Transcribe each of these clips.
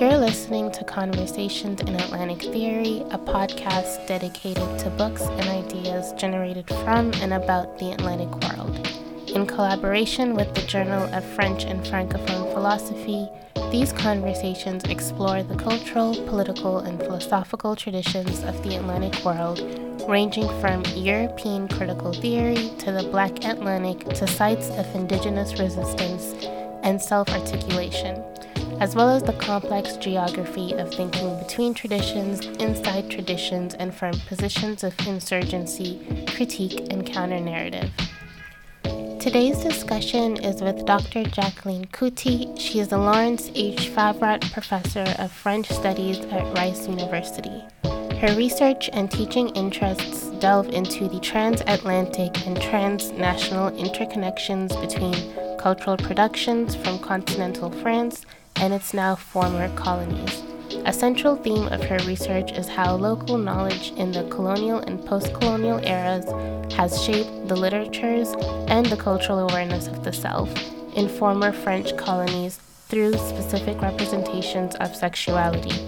You're listening to Conversations in Atlantic Theory, a podcast dedicated to books and ideas generated from and about the Atlantic world. In collaboration with the Journal of French and Francophone Philosophy, these conversations explore the cultural, political, and philosophical traditions of the Atlantic world, ranging from European critical theory to the Black Atlantic to sites of indigenous resistance and self articulation as well as the complex geography of thinking between traditions, inside traditions, and from positions of insurgency, critique, and counter narrative. Today's discussion is with Dr. Jacqueline Couti. She is the Laurence H. Favrot Professor of French Studies at Rice University. Her research and teaching interests delve into the transatlantic and transnational interconnections between cultural productions from continental France and its now former colonies. A central theme of her research is how local knowledge in the colonial and post colonial eras has shaped the literatures and the cultural awareness of the self in former French colonies through specific representations of sexuality.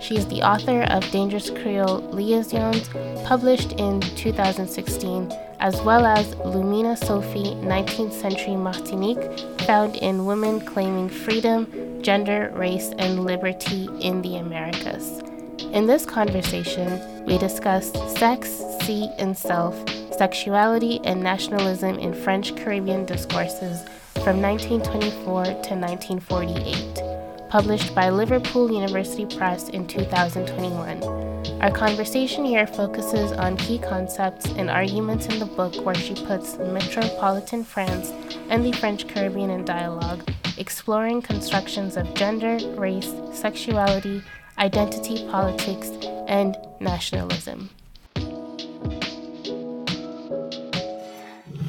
She is the author of Dangerous Creole Liaisons, published in 2016, as well as Lumina Sophie 19th Century Martinique, found in Women Claiming Freedom gender, race, and liberty in the Americas. In this conversation, we discussed sex, sea, and self, sexuality, and nationalism in French Caribbean discourses from 1924 to 1948, published by Liverpool University Press in 2021. Our conversation here focuses on key concepts and arguments in the book where she puts metropolitan France and the French Caribbean in dialogue exploring constructions of gender, race, sexuality, identity politics, and nationalism.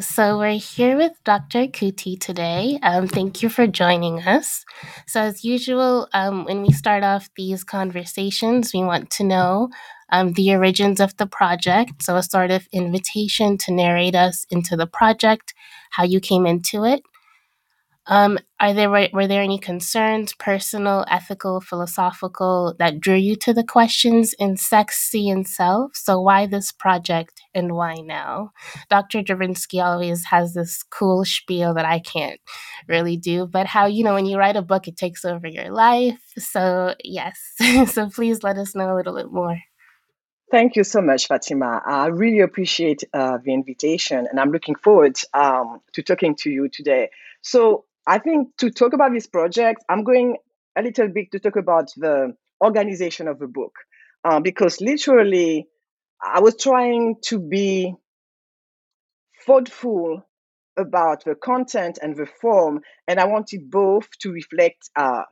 So, we're here with Dr. Couti today. Um, thank you for joining us. So, as usual, um, when we start off these conversations, we want to know um, the origins of the project. So, a sort of invitation to narrate us into the project, how you came into it, um, are there were there any concerns, personal, ethical, philosophical, that drew you to the questions in sex, sea, and self? So why this project and why now? Dr. Dravinsky always has this cool spiel that I can't really do, but how you know when you write a book, it takes over your life. So yes, so please let us know a little bit more. Thank you so much, Fatima. I really appreciate uh, the invitation, and I'm looking forward um, to talking to you today. So, I think to talk about this project, I'm going a little bit to talk about the organization of the book uh, because literally I was trying to be thoughtful about the content and the form, and I wanted both to reflect uh,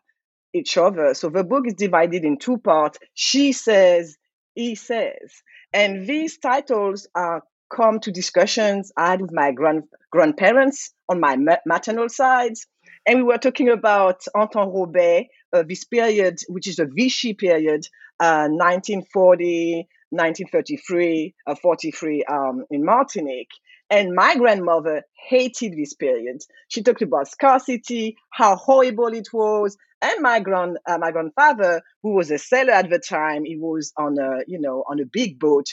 each other. So the book is divided in two parts. She says, he says, and these titles are come to discussions I had with my grand, grandparents on my maternal sides. And we were talking about Anton Robert, uh, this period, which is a Vichy period, uh, 1940, 1933, uh, 43 um, in Martinique. And my grandmother hated this period. She talked about scarcity, how horrible it was. And my grand, uh, my grandfather, who was a sailor at the time, he was on a, you know, on a big boat.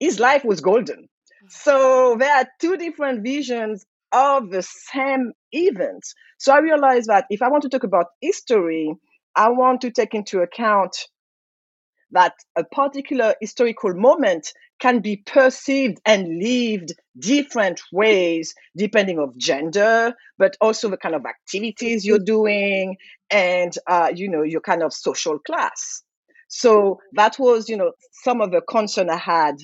His life was golden. So there are two different visions of the same event. So I realized that if I want to talk about history, I want to take into account that a particular historical moment can be perceived and lived different ways depending of gender but also the kind of activities you're doing and uh, you know your kind of social class so that was you know some of the concern i had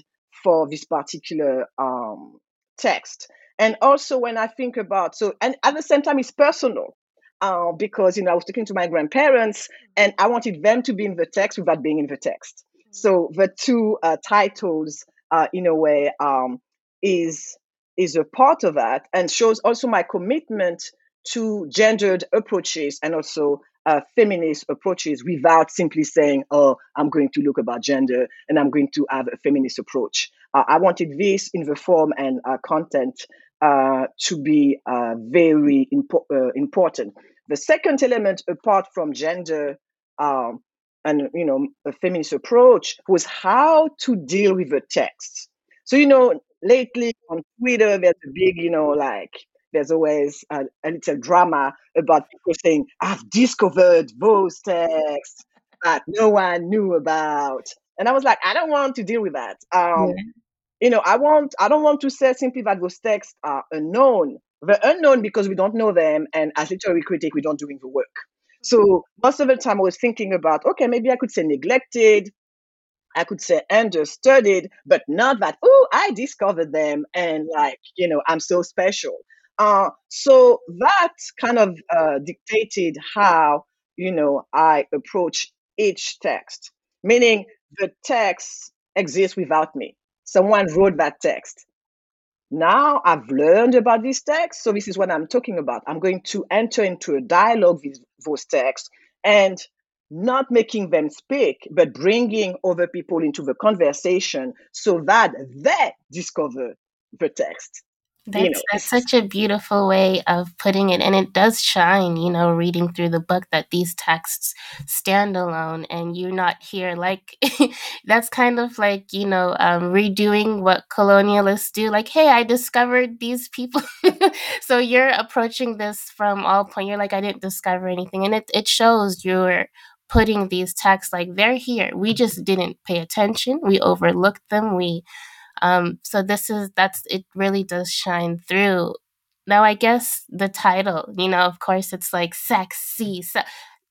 for this particular um, text. And also when I think about so, and at the same time, it's personal uh, because you know I was talking to my grandparents and I wanted them to be in the text without being in the text. So the two uh, titles, uh, in a way, um, is is a part of that and shows also my commitment to gendered approaches and also uh, feminist approaches without simply saying, oh, I'm going to look about gender and I'm going to have a feminist approach. Uh, I wanted this in the form and uh, content uh, to be uh, very impo- uh, important. The second element, apart from gender um, and you know a feminist approach was how to deal with the text. So you know, lately on Twitter, there's a big, you know, like there's always a, a little drama about people saying, "I've discovered those texts that no one knew about," and I was like, I don't want to deal with that. Um, Yeah. you know, I want I don't want to say simply that those texts are unknown. They're unknown because we don't know them, and as literary critic, we don't doing the work. So most of the time, I was thinking about, okay, maybe I could say neglected, I could say understudied, but not that, oh, I discovered them and like, you know, I'm so special. Uh, so that kind of uh, dictated how, you know, I approach each text, meaning the text exists without me. Someone wrote that text. Now I've learned about this text, so this is what I'm talking about. I'm going to enter into a dialogue with those texts and not making them speak, but bringing other people into the conversation so that they discover the text. You That's know, that's such a beautiful way of putting it, and it does shine, you know, reading through the book that these texts stand alone, and you're not here like that's kind of like you know um, redoing what colonialists do. Like, hey, I discovered these people, so you're approaching this from all point. You're like, I didn't discover anything, and it it shows you're putting these texts like they're here. We just didn't pay attention. We overlooked them. We um, so this is that's it really does shine through. Now I guess the title, you know, of course it's like sexy. So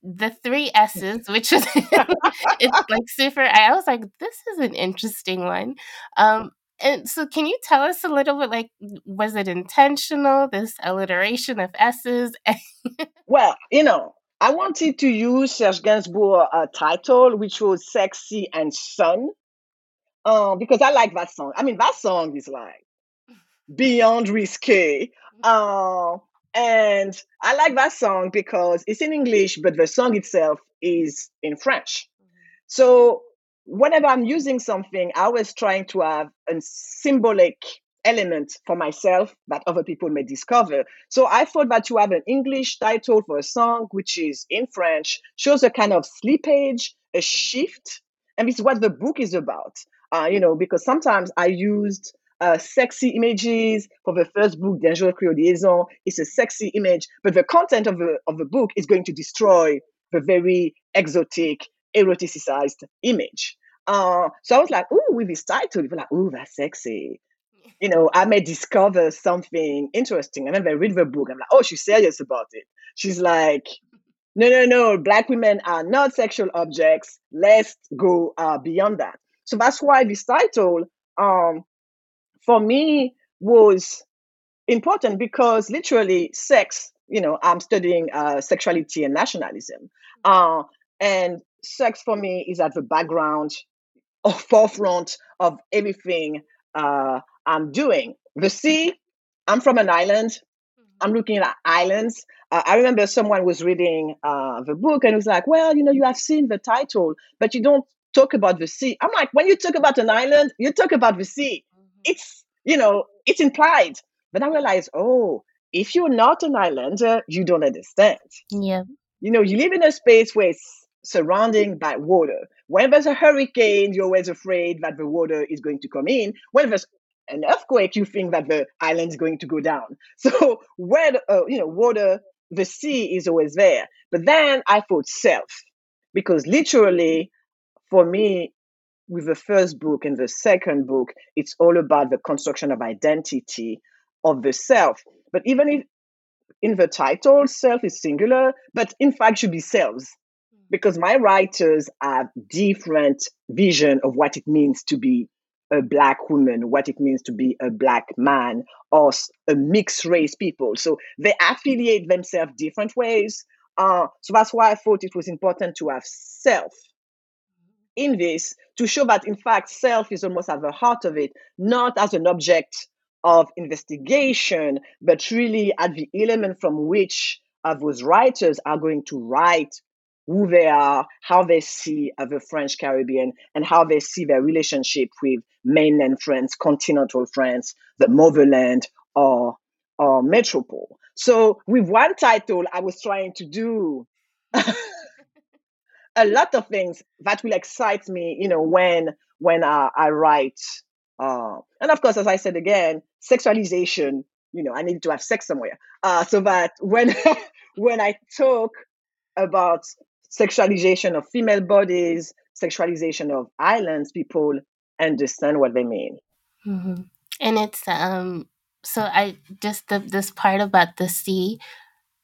the three S's, which is it's like super I was like, this is an interesting one. Um and so can you tell us a little bit like was it intentional, this alliteration of S's? well, you know, I wanted to use Serge Gainsbourg uh, title, which was "Sexy and Sun," um, because I like that song. I mean, that song is like beyond risque. Uh, and I like that song because it's in English, but the song itself is in French. So whenever I'm using something, I was trying to have a symbolic element for myself that other people may discover. So I thought that to have an English title for a song, which is in French, shows a kind of slippage, a shift. And this is what the book is about. Uh, you know, because sometimes I used uh, sexy images for the first book, Dangereux Creole Liaison. It's a sexy image, but the content of the of the book is going to destroy the very exotic, eroticized image. Uh, so I was like, ooh, with this title, people like, ooh, that's sexy. You know, I may discover something interesting. And then I read the book. I'm like, oh, she's serious about it. She's like, no, no, no, black women are not sexual objects. Let's go uh, beyond that. So that's why this title, um, for me, was important because literally sex, you know, I'm studying uh, sexuality and nationalism. Uh, and sex for me is at the background or forefront of everything uh, I'm doing. The sea, I'm from an island. I'm looking at islands. Uh, I remember someone was reading uh, the book and was like, "Well, you know, you have seen the title, but you don't talk about the sea." I'm like, "When you talk about an island, you talk about the sea. It's you know, it's implied." But I realized, oh, if you're not an islander, you don't understand. yeah. You know, you live in a space where it's surrounded by water. When there's a hurricane, you're always afraid that the water is going to come in. When there's an earthquake, you think that the island is going to go down. So where the, uh, you know water, the sea is always there. But then I thought self, because literally, for me, with the first book and the second book, it's all about the construction of identity of the self. But even if in the title, self is singular, but in fact should be selves because my writers have different vision of what it means to be a black woman, what it means to be a black man, or a mixed race people. So they affiliate themselves different ways. Uh, so that's why I thought it was important to have self in this to show that, in fact, self is almost at the heart of it, not as an object of investigation, but really at the element from which uh, those writers are going to write who they are, how they see uh, the French Caribbean, and how they see their relationship with mainland France, continental France, the motherland, or or metropole. So with one title, I was trying to do a lot of things that will excite me, you know, when when uh, I write. Uh, and of course, as I said again, sexualization. You know, I need to have sex somewhere, uh, so that when when I talk about sexualization of female bodies, sexualization of islands, people understand what they mean. Mm-hmm. And it's um so I just the, this part about the sea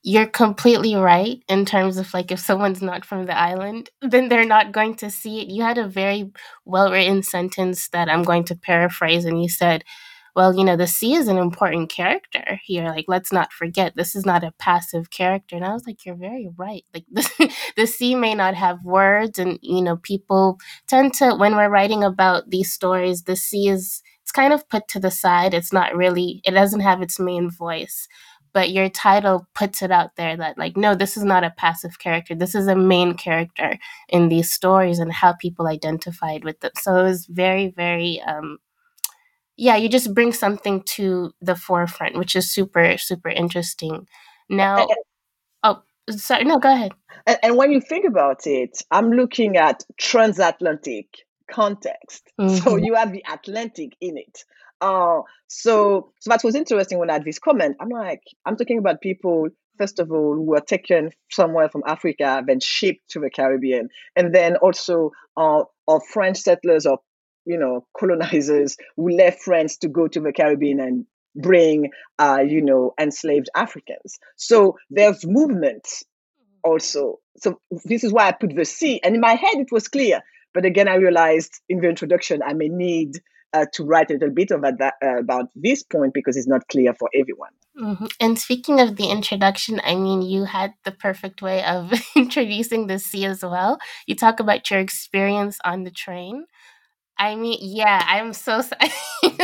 you're completely right in terms of like if someone's not from the island, then they're not going to see it. You had a very well written sentence that I'm going to paraphrase, and you said, well, you know, the sea is an important character here. Like, let's not forget, this is not a passive character. And I was like, you're very right. Like, the, the sea may not have words, and, you know, people tend to, when we're writing about these stories, the sea is, it's kind of put to the side. It's not really, it doesn't have its main voice but your title puts it out there that like no this is not a passive character. This is a main character in these stories and how people identified with them. So it was very very um yeah you just bring something to the forefront which is super super interesting. Now oh sorry no go ahead. And, and when you think about it i'm looking at transatlantic context. Mm-hmm. so you have the atlantic in it uh, so so that was interesting when I had this comment. I'm like, I'm talking about people first of all, who were taken somewhere from Africa, then shipped to the Caribbean, and then also uh, French settlers or you know colonizers who left France to go to the Caribbean and bring uh, you know enslaved Africans. So there's movement also. So this is why I put the sea, and in my head it was clear. But again, I realized in the introduction I may need uh, to write a little bit about that uh, about this point because it's not clear for everyone. Mm-hmm. And speaking of the introduction, I mean, you had the perfect way of introducing the sea as well. You talk about your experience on the train. I mean, yeah, I'm so sorry.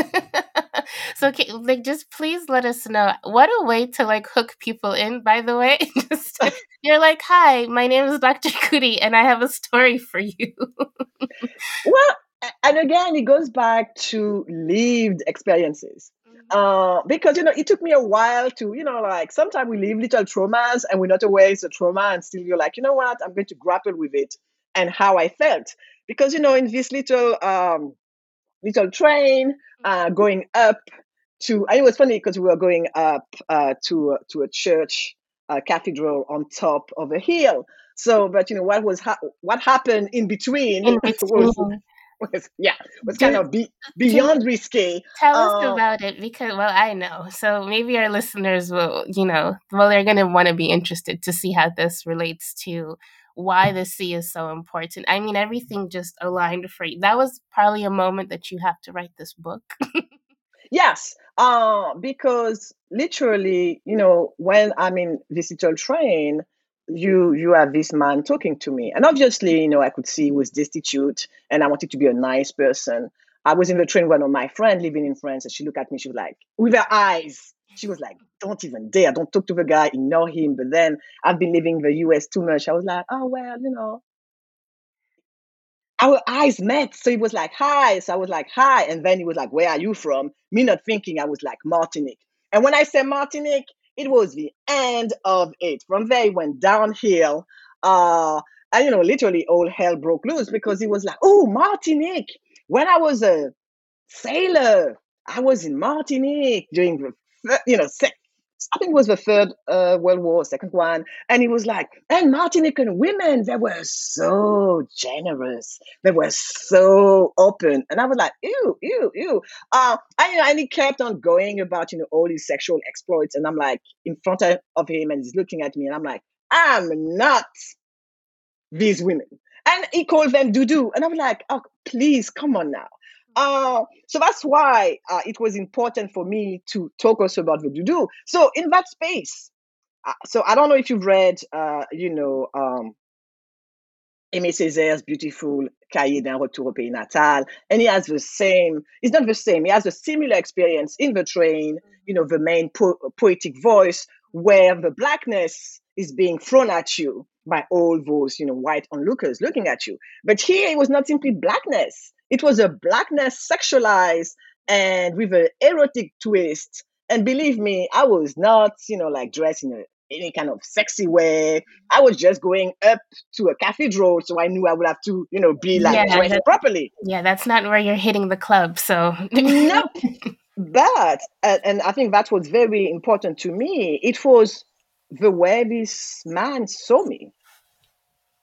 so, okay, like, just please let us know what a way to like hook people in. By the way, just, you're like, "Hi, my name is Dr. Couti, and I have a story for you." well, and again, it goes back to lived experiences. Mm-hmm. Uh, because you know it took me a while to you know like sometimes we live little traumas and we're not aware it's a trauma and still you're like you know what i'm going to grapple with it and how i felt because you know in this little um little train uh mm-hmm. going up to and it was funny because we were going up uh to to a church a cathedral on top of a hill so but you know what was ha- what happened in between, in between. was was yeah was kind of be, beyond risque. Tell us um, about it because well I know so maybe our listeners will you know well they're going to want to be interested to see how this relates to why the sea is so important. I mean everything just aligned for you. That was probably a moment that you have to write this book. yes, uh, because literally you know when I'm in visitor train you you have this man talking to me. And obviously you know i could see he was destitute and i wanted to be a nice person. I was in the train with one of my friend living in france and she looked at me she was like with her eyes. She was like don't even dare don't talk to the guy ignore him. But then i've been living in the us too much. I was like oh well you know. Our eyes met. So he was like hi. So i was like hi. And then he was like where are you from? Me not thinking i was like martinique. And when i said martinique it was the end of it. From there, it went downhill. Uh, and, you know, literally all hell broke loose because it was like, oh, Martinique. When I was a sailor, I was in Martinique during the, you know, I think it was the third uh, World War, second one, and he was like, and Martinican women, they were so generous, they were so open, and I was like, ew, ew, ew. Uh, and, and he kept on going about, you know, all these sexual exploits, and I'm like in front of him, and he's looking at me, and I'm like, I'm not these women, and he called them doo and I'm like, oh, please, come on now. Uh, so that's why uh, it was important for me to talk also about the doudou. So in that space, uh, so I don't know if you've read, uh, you know, um, Césaire's beautiful Cahier d'un retour au pays natal, and he has the same. It's not the same. He has a similar experience in the train. You know, the main po- poetic voice where the blackness is being thrown at you by all those, you know, white onlookers looking at you. But here it was not simply blackness. It was a blackness sexualized and with an erotic twist. And believe me, I was not, you know, like dressed in a any kind of sexy way. Mm-hmm. I was just going up to a cathedral, so I knew I would have to, you know, be like Yeah, dressed properly. Yeah, that's not where you're hitting the club. So Nope. But and, and I think that was very important to me. It was the way this man saw me.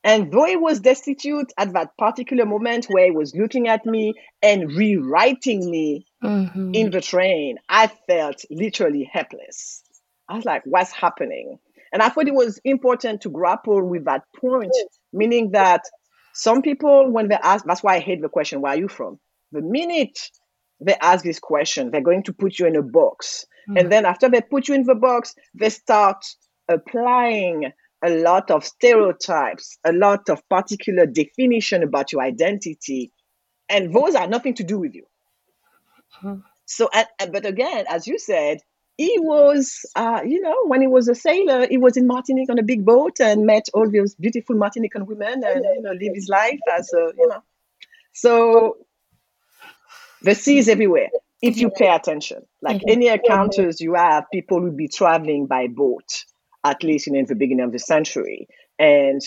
And though he was destitute at that particular moment where he was looking at me and rewriting me Mhm. in the train, I felt literally helpless. I was like, what's happening? And I thought it was important to grapple with that point, meaning that some people, when they ask, that's why I hate the question, where are you from? The minute they ask this question, they're going to put you in a box. Mhm. And then after they put you in the box, they start applying a lot of stereotypes, a lot of particular definition about your identity. And those are nothing to do with you. Mhm. So, but again, as you said, he was, uh, you know, when he was a sailor, he was in Martinique on a big boat and met all those beautiful Martinican women and, you know, live his life as a, you know. So the sea is everywhere if you pay attention. Like Mhm. any encounters you have, people will be traveling by boat, at least in the beginning of the century. And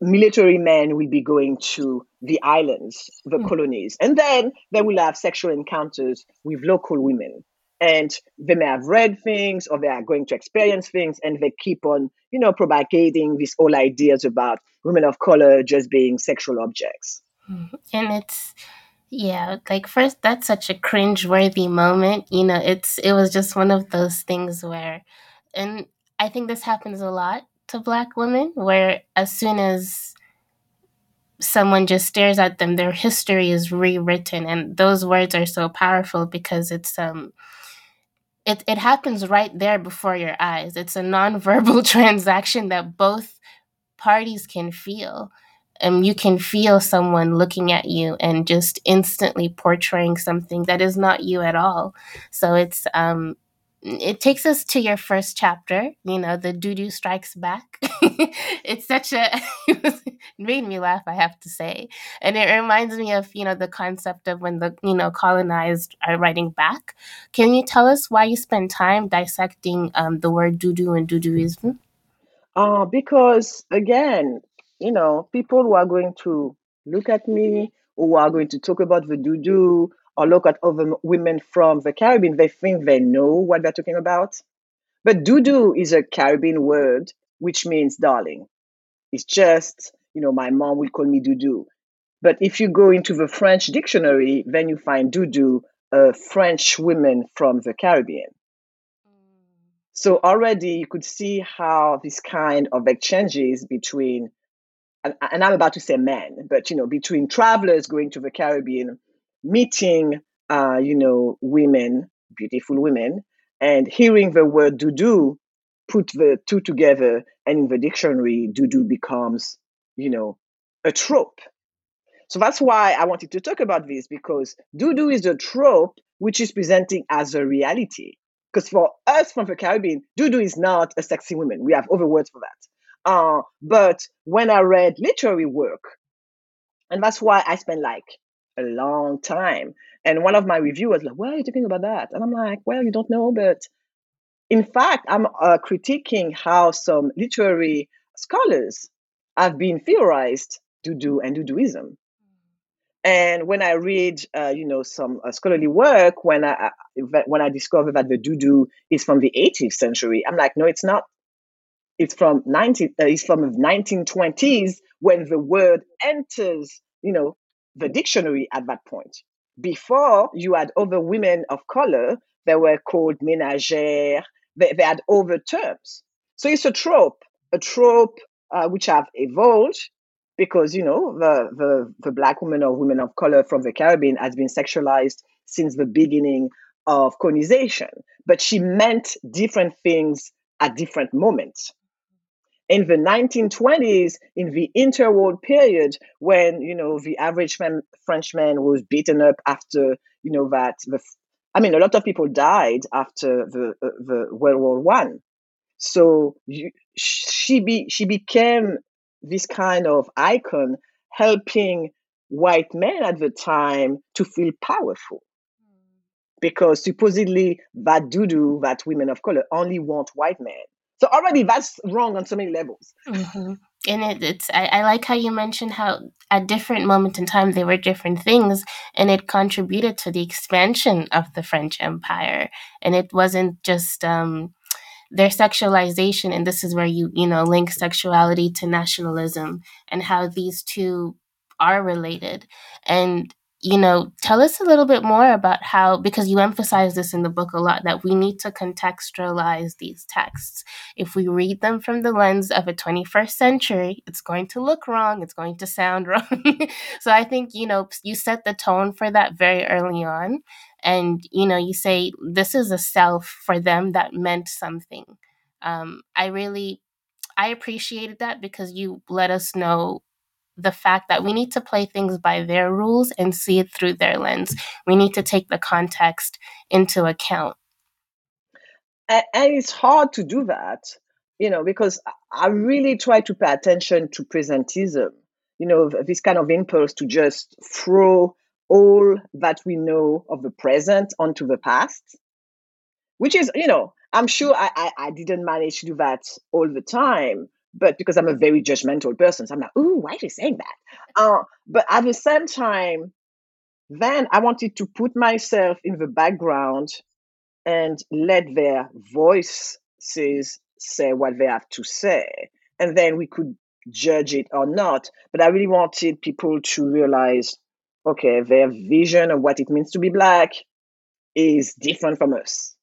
military men will be going to the islands, the Mm. colonies, and then they will have sexual encounters with local women. And they may have read things or they are going to experience things, and they keep on, you know, propagating these old ideas about women of color just being sexual objects. Mhm. And it's yeah, like first that's such a cringe-worthy moment. You know, it's it was just one of those things where and I think this happens a lot to black women where as soon as someone just stares at them, their history is rewritten and those words are so powerful because it's um it, it happens right there before your eyes. It's a nonverbal transaction that both parties can feel. Um, you can feel someone looking at you and just instantly portraying something that is not you at all. So it's um, it takes us to your first chapter. You know, the doudou strikes back. it's such a it made me laugh. I have to say, and it reminds me of you know the concept of when the you know colonized are writing back. Can you tell us why you spend time dissecting um, the word doudou and doudouism? Uh, because again, you know, people who are going to look at me, who are going to talk about the doo or look at other women from the Caribbean, they think they know what they're talking about. But doo is a Caribbean word which means darling. It's just, you know, my mom will call me doo But if you go into the French dictionary, then you find doo a uh, French woman from the Caribbean. Mm. So already you could see how this kind of exchanges between, and, and I'm about to say men, but you know, between travelers going to the Caribbean, meeting, uh, you know, women, beautiful women, and hearing the word doo put the two together, and in the dictionary, doo becomes, you know, a trope. So that's why I wanted to talk about this because doo is a trope which is presenting as a reality. Because for us from the Caribbean, doo is not a sexy woman. We have other words for that. Uh, but when I read literary work, and that's why I spent like a long time. And one of my reviewers like, "Why are you talking about that?" And I'm like, "Well, you don't know, but in fact, I'm uh, critiquing how some literary scholars have been theorized doo and dooism. And when I read, uh, you know, some uh, scholarly work, when I when I discover that the doo is from the 18th century, I'm like, no, it's not. It's from 19. Uh, it's from the 1920s when the word enters, you know, the dictionary at that point. Before you had other women of color that were called ménagères. They, they had other terms. So it's a trope, a trope uh, which have evolved because you know the, the the black woman or women of color from the Caribbean has been sexualized since the beginning of colonization, but she meant different things at different moments. In the 1920s, in the interwar period, when you know the average man, Frenchman was beaten up after you know that the, I mean, a lot of people died after the uh, the World War One. So you, she be she became this kind of icon helping white men at the time to feel powerful. Because supposedly that doo that women of color only want white men So already that's wrong on so many levels. Mm-hmm. And it, it's I, I like how you mentioned how at different moments in time they were different things, and it contributed to the expansion of the French Empire. And it wasn't just um, their sexualization, and this is where you you know link sexuality to nationalism and how these two are related. And you know, tell us a little bit more about how, because you emphasize this in the book a lot, that we need to contextualize these texts. If we read them from the lens of a 21st century, it's going to look wrong, it's going to sound wrong. so I think, you know, you set the tone for that very early on. And, you know, you say this is a self for them that meant something. Um, I really, I appreciated that because you let us know the fact that we need to play things by their rules and see it through their lens. We need to take the context into account. And, it's hard to do that, you know, because I really try to pay attention to presentism, you know, this kind of impulse to just throw all that we know of the present onto the past, which is, you know, I'm sure I, I, I didn't manage to do that all the time, but because I'm a very judgmental person, so I'm like, ooh, why are you saying that? Uh, but at the same time, then I wanted to put myself in the background and let their voices say what they have to say. And then we could judge it or not. But I really wanted people to realize okay, their vision of what it means to be Black is different from us.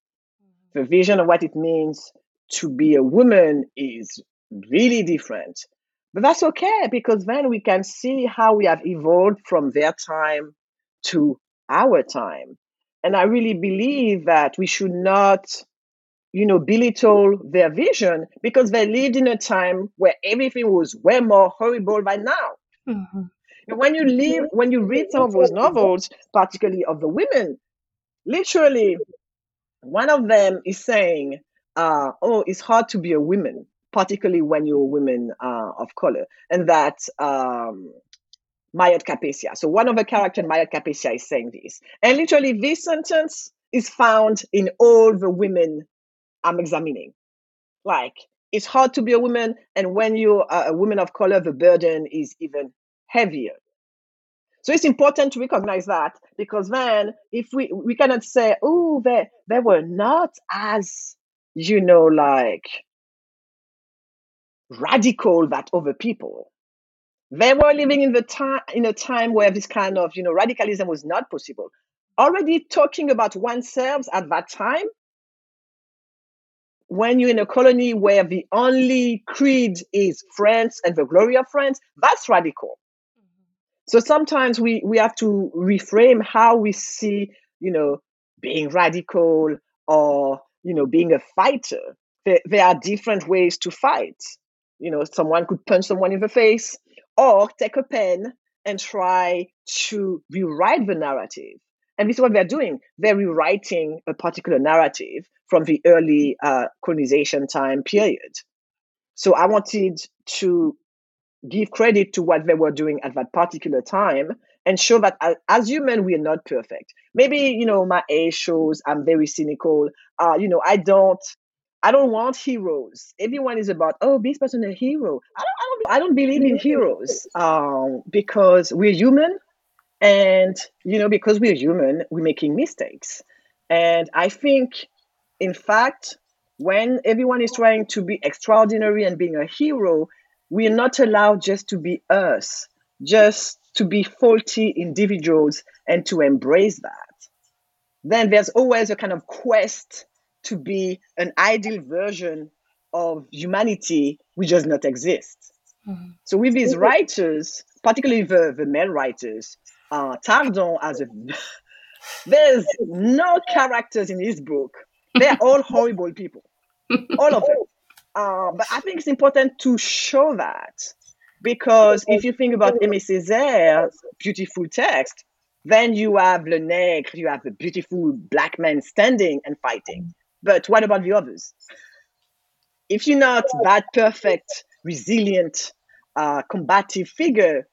The vision of what it means to be a woman is really different. But that's okay because then we can see how we have evolved from their time to our time. And I really believe that we should not, you know, belittle their vision because they lived in a time where everything was way more horrible by now. Mm-hmm. And when you live, when you read some of those novels, particularly of the women, literally, one of them is saying, uh, "Oh, it's hard to be a woman." Particularly when you're women uh, of color, and that um, Mayotte Capécia. So one of the characters, Mayotte Capécia, is saying this, and literally this sentence is found in all the women I'm examining. Like it's hard to be a woman, and when you're a woman of color, the burden is even heavier. So it's important to recognize that because then if we we cannot say, oh, they they were not as you know like radical that other people. They were living in the time in a time where this kind of you know radicalism was not possible. Already talking about oneself at that time, when you're in a colony where the only creed is France and the glory of France, that's radical. Mm-hmm. So sometimes we we have to reframe how we see, you know, being radical or you know being a fighter. There, there are different ways to fight. You know, someone could punch someone in the face or take a pen and try to rewrite the narrative. And this is what they're doing. They're rewriting a particular narrative from the early uh, colonization time period. So I wanted to give credit to what they were doing at that particular time and show that as human we are not perfect maybe you know my age shows i'm very cynical uh, you know i don't I don't want heroes. Everyone is about, oh, this person a hero. I don't, I don't, I don't believe in heroes um, because we're human. And, you know, because we're human, we're making mistakes. And I think, in fact, when everyone is trying to be extraordinary and being a hero, we are not allowed just to be us, just to be faulty individuals and to embrace that. Then there's always a kind of quest to be an ideal version of humanity which does not exist. Mm-hmm. So with these writers, particularly the, the male writers, uh, Tardon as a there's no characters in his book. They're all horrible people, all of them. Uh, but I think it's important to show that because if you think about Aimé Césaire's beautiful text, then you have Le Nègre, you have the beautiful black man standing and fighting. But what about the others? If you're not that perfect, resilient, uh, combative figure,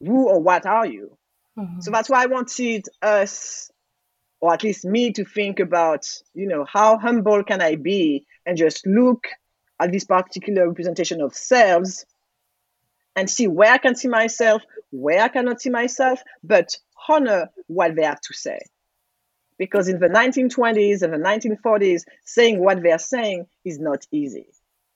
who or what are you? Mm-hmm. So that's why I wanted us or at least me to think about, you know, how humble can I be and just look at this particular representation of selves and see where I can see myself, where I cannot see myself, but honor what they have to say. Because in the 1920s and the 1940s, saying what they're saying is not easy.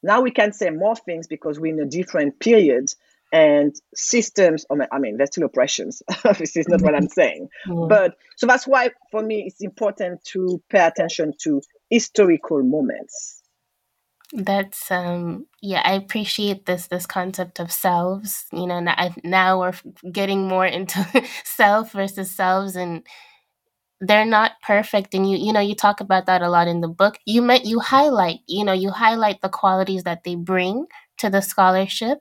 Now we can say more things because we're in a different period and systems i mean there's still oppressions this is not what i'm saying mm. but so that's why for me it's important to pay attention to historical moments that's um yeah i appreciate this this concept of selves you know now, now we're getting more into self versus selves and they're not perfect and you you know you talk about that a lot in the book. You met you highlight you know you highlight the qualities that they bring to the scholarship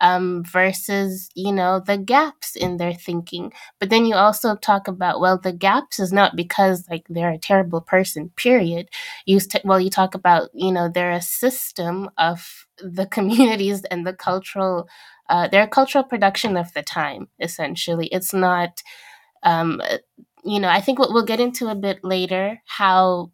um, versus you know the gaps in their thinking. But then you also talk about well the gaps is not because like they're a terrible person period. You st- well you talk about you know they're a system of the communities and the cultural uh, they're a cultural production of the time essentially. It's not um, you know, I think what we'll get into a bit later how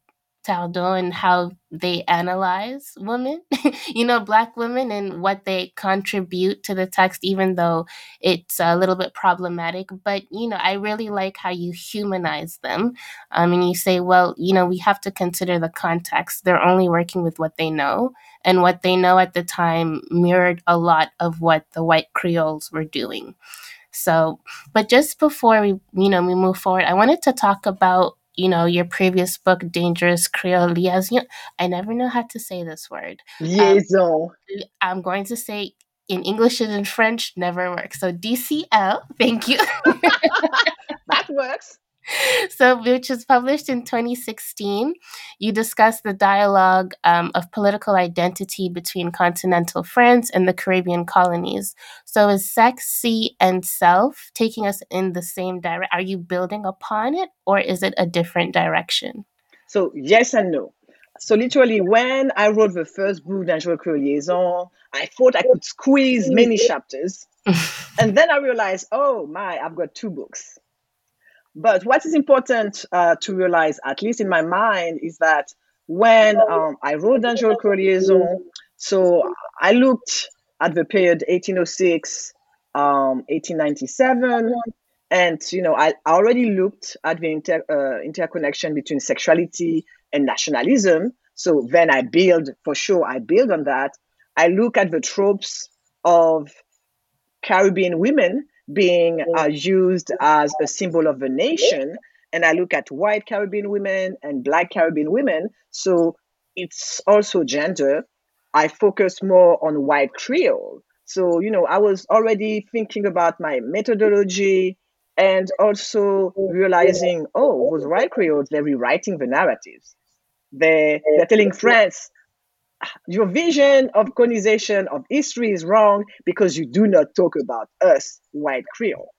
Tardon and how they analyze women, you know, black women and what they contribute to the text, even though it's a little bit problematic. But, you know, I really like how you humanize them. Um, and you say, well, you know, we have to consider the context. They're only working with what they know. And what they know at the time mirrored a lot of what the white Creoles were doing. So, but just before we, you know, we move forward, I wanted to talk about, you know, your previous book, Dangerous Creole Liaison. I never know how to say this word. Liaison. Um, I'm going to say in English and in French never works. So DCL, thank you. that works. so which was published in 2016 you discuss the dialogue um, of political identity between continental france and the caribbean colonies. So is sex sea and self taking us in the same direction are you building upon it or is it a different direction? So yes and no. So literally when i wrote the first book d'Angelo liaison i thought i could squeeze many chapters. And then i realized oh my i've got two books but what is important uh, to realize, at least in my mind, is that when um, I wrote Dangereux Liaison, so I looked at the period 1806, um, 1897, and you know I already looked at the inter, uh, interconnection between sexuality and nationalism. So then I build, for sure, I build on that. I look at the tropes of Caribbean women being uh, used as a symbol of a nation. And I look at white Caribbean women and black Caribbean women. So it's also gender. I focus more on white Creole. So, you know, I was already thinking about my methodology and also realizing, oh, those white Creoles, they're rewriting the narratives. They, they're telling France, your vision of colonization of history is wrong because you do not talk about us, white Creole.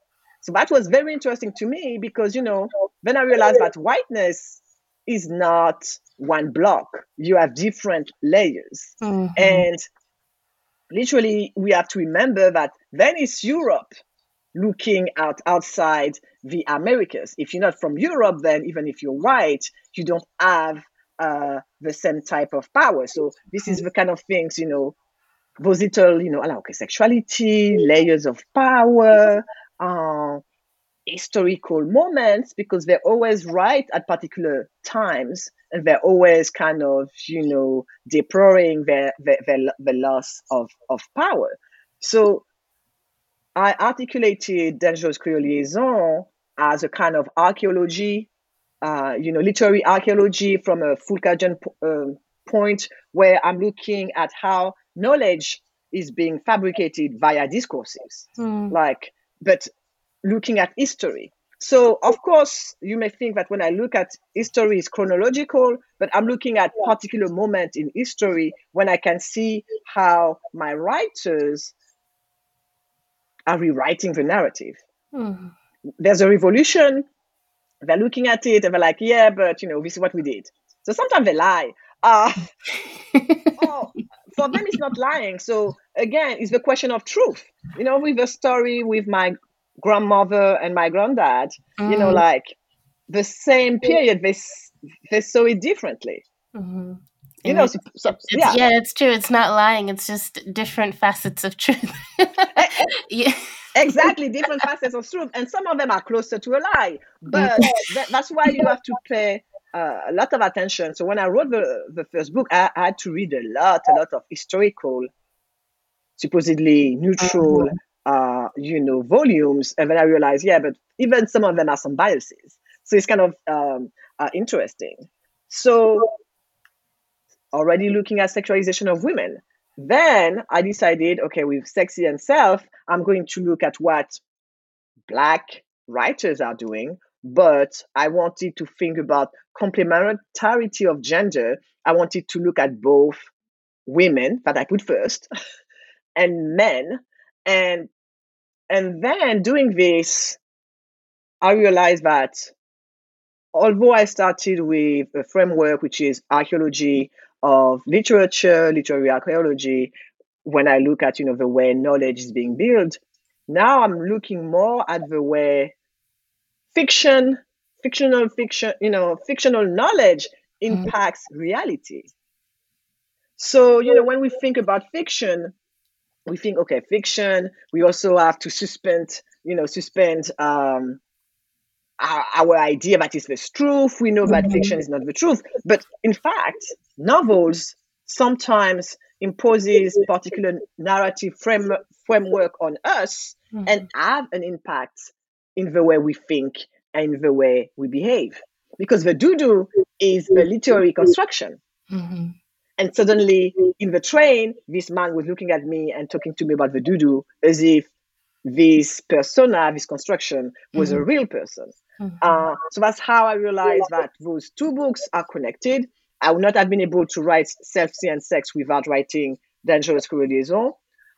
So that was very interesting to me because, you know, then I realized that whiteness is not one block. You have different layers. Mm-hmm. And literally, we have to remember that then it's Europe looking out outside the Americas. If you're not from Europe, then even if you're white, you don't have uh, the same type of power. So this is the kind of things, you know, little, you know, okay, sexuality, layers of power, uh, historical moments, because they're always right at particular times, and they're always kind of, you know, deploring their, their the loss of, of power. So I articulated Dangerous Creole Liaison as a kind of archaeology uh, you know, literary archaeology from a Foucauldian uh, point where I'm looking at how knowledge is being fabricated via discourses, mm. like, but looking at history. So, of course, you may think that when I look at history is chronological, but I'm looking at particular moment in history when I can see how my writers are rewriting the narrative. Mm. There's a revolution they're looking at it and they're like, yeah, but you know, this is what we did. So sometimes they lie. Uh, oh, for them, it's not lying. So again, it's the question of truth. You know, with the story with my grandmother and my granddad, mm. you know, mm. like the same period they they saw it differently. Mm-hmm. You know, so, so, it's, yeah. yeah, it's true. It's not lying. It's just different facets of truth. yeah. Exactly, different facets of truth, and some of them are closer to a lie. But that, that's why you have to pay uh, a lot of attention. So when I wrote the the first book, I, I had to read a lot, a lot of historical, supposedly neutral, uh, you know, volumes, and then I realized, yeah, but even some of them are some biases. So it's kind of um, uh, interesting. So already looking at sexualization of women. Then I decided, okay, with Sex, Sea and Self, I'm going to look at what black writers are doing, but I wanted to think about complementarity of gender. I wanted to look at both women that I put first and men. And and then doing this, I realized that although I started with a framework which is archaeology of literature, literary archaeology, when I look at you know the way knowledge is being built, now I'm looking more at the way fiction, fictional fiction, you know, fictional knowledge impacts mm. reality. So, you know, when we think about fiction, we think, okay, fiction, we also have to suspend, you know, suspend um, our, our idea that is the truth. We know that mm-hmm. fiction is not the truth. But in fact, novels sometimes imposes particular narrative frame, framework on us mm-hmm. and have an impact in the way we think and the way we behave. Because the doudou is a literary construction. Mm-hmm. And suddenly in the train, this man was looking at me and talking to me about the doudou as if this persona, this construction was mm-hmm. a real person. Mm-hmm. Uh, so that's how I realized that those two books are connected. I would not have been able to write Sex, Sea and Self without writing Dangerous Liaison.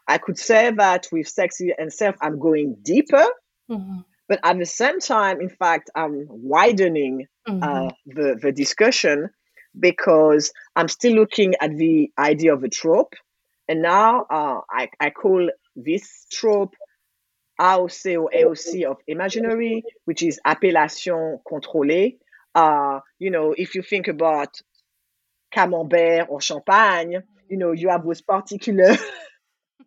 I could say that with Sex, Sea and Self, I'm going deeper, mm-hmm. but at the same time, in fact, I'm widening mm-hmm. uh, the, the discussion because I'm still looking at the idea of a trope. And now uh, I, I call this trope AOC or AOC of imaginary, which is appellation contrôlée. Uh, you know, if you think about camembert or champagne, you know, you have those particular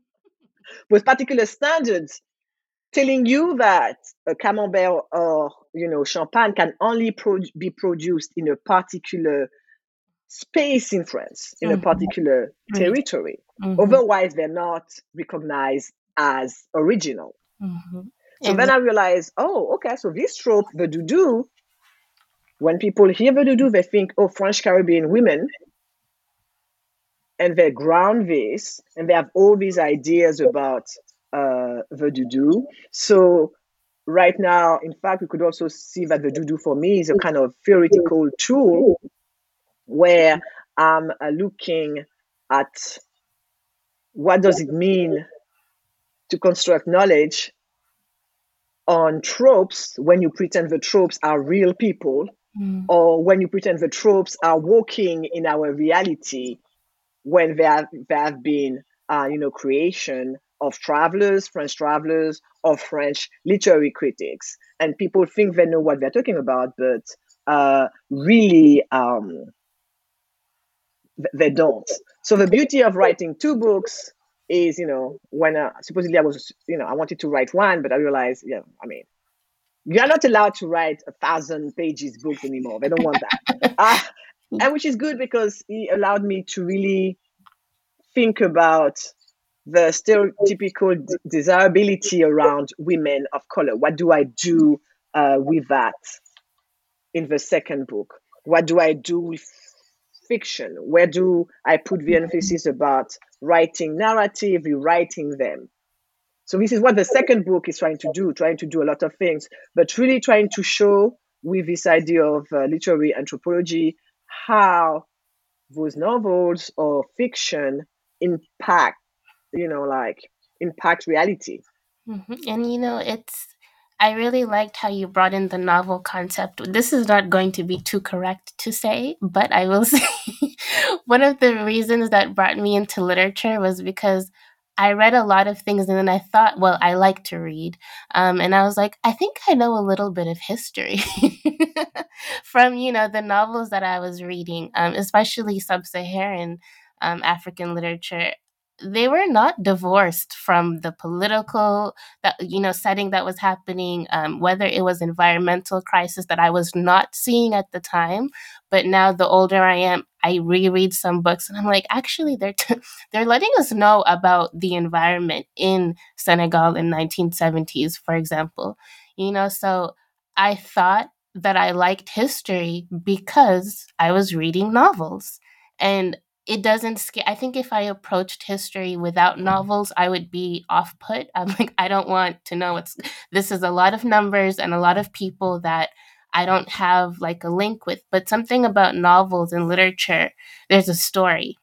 those particular standards telling you that a camembert or you know champagne can only pro- be produced in a particular space in France, in mm-hmm. a particular territory. Mm-hmm. Otherwise, they're not recognized as original. Mm-hmm. So and then I realized, oh, okay, so this trope, the doudou, when people hear the doudou, they think, oh, French Caribbean women. And they ground this and they have all these ideas about uh, the doudou. So right now, in fact, we could also see that the doudou for me is a kind of theoretical tool where I'm uh, looking at what does it mean to construct knowledge on tropes when you pretend the tropes are real people mm. or when you pretend the tropes are walking in our reality when there have, there have been uh, you know creation of travelers french travelers or french literary critics and people think they know what they're talking about but uh, really um, they don't so the beauty of writing two books is you know when uh, supposedly I was you know I wanted to write one, but I realized yeah I mean you are not allowed to write a thousand pages book anymore. They don't want that, uh, and which is good because it allowed me to really think about the stereotypical d- desirability around women of color. What do I do uh, with that in the second book? What do I do with fiction? Where do I put the emphasis about writing narrative, rewriting them? So this is what the second book is trying to do, trying to do a lot of things, but really trying to show with this idea of uh, literary anthropology how those novels or fiction impact, you know, like impact reality. Mm-hmm. And you know, it's I really liked how you brought in the novel concept. This is not going to be too correct to say, but I will say one of the reasons that brought me into literature was because I read a lot of things and then I thought, well, I like to read. Um, and I was like, I think I know a little bit of history from, you know, the novels that I was reading, um, especially sub Saharan um, African literature they were not divorced from the political that you know setting that was happening um, whether it was environmental crisis that i was not seeing at the time but now the older i am i reread some books and i'm like actually they're t- they're letting us know about the environment in senegal in 1970s for example you know so i thought that i liked history because i was reading novels. And it doesn't scare i think if i approached history without novels i would be off put. I'm like i don't want to know what's this is a lot of numbers and a lot of people that i don't have like a link with. But something about novels and literature there's a story.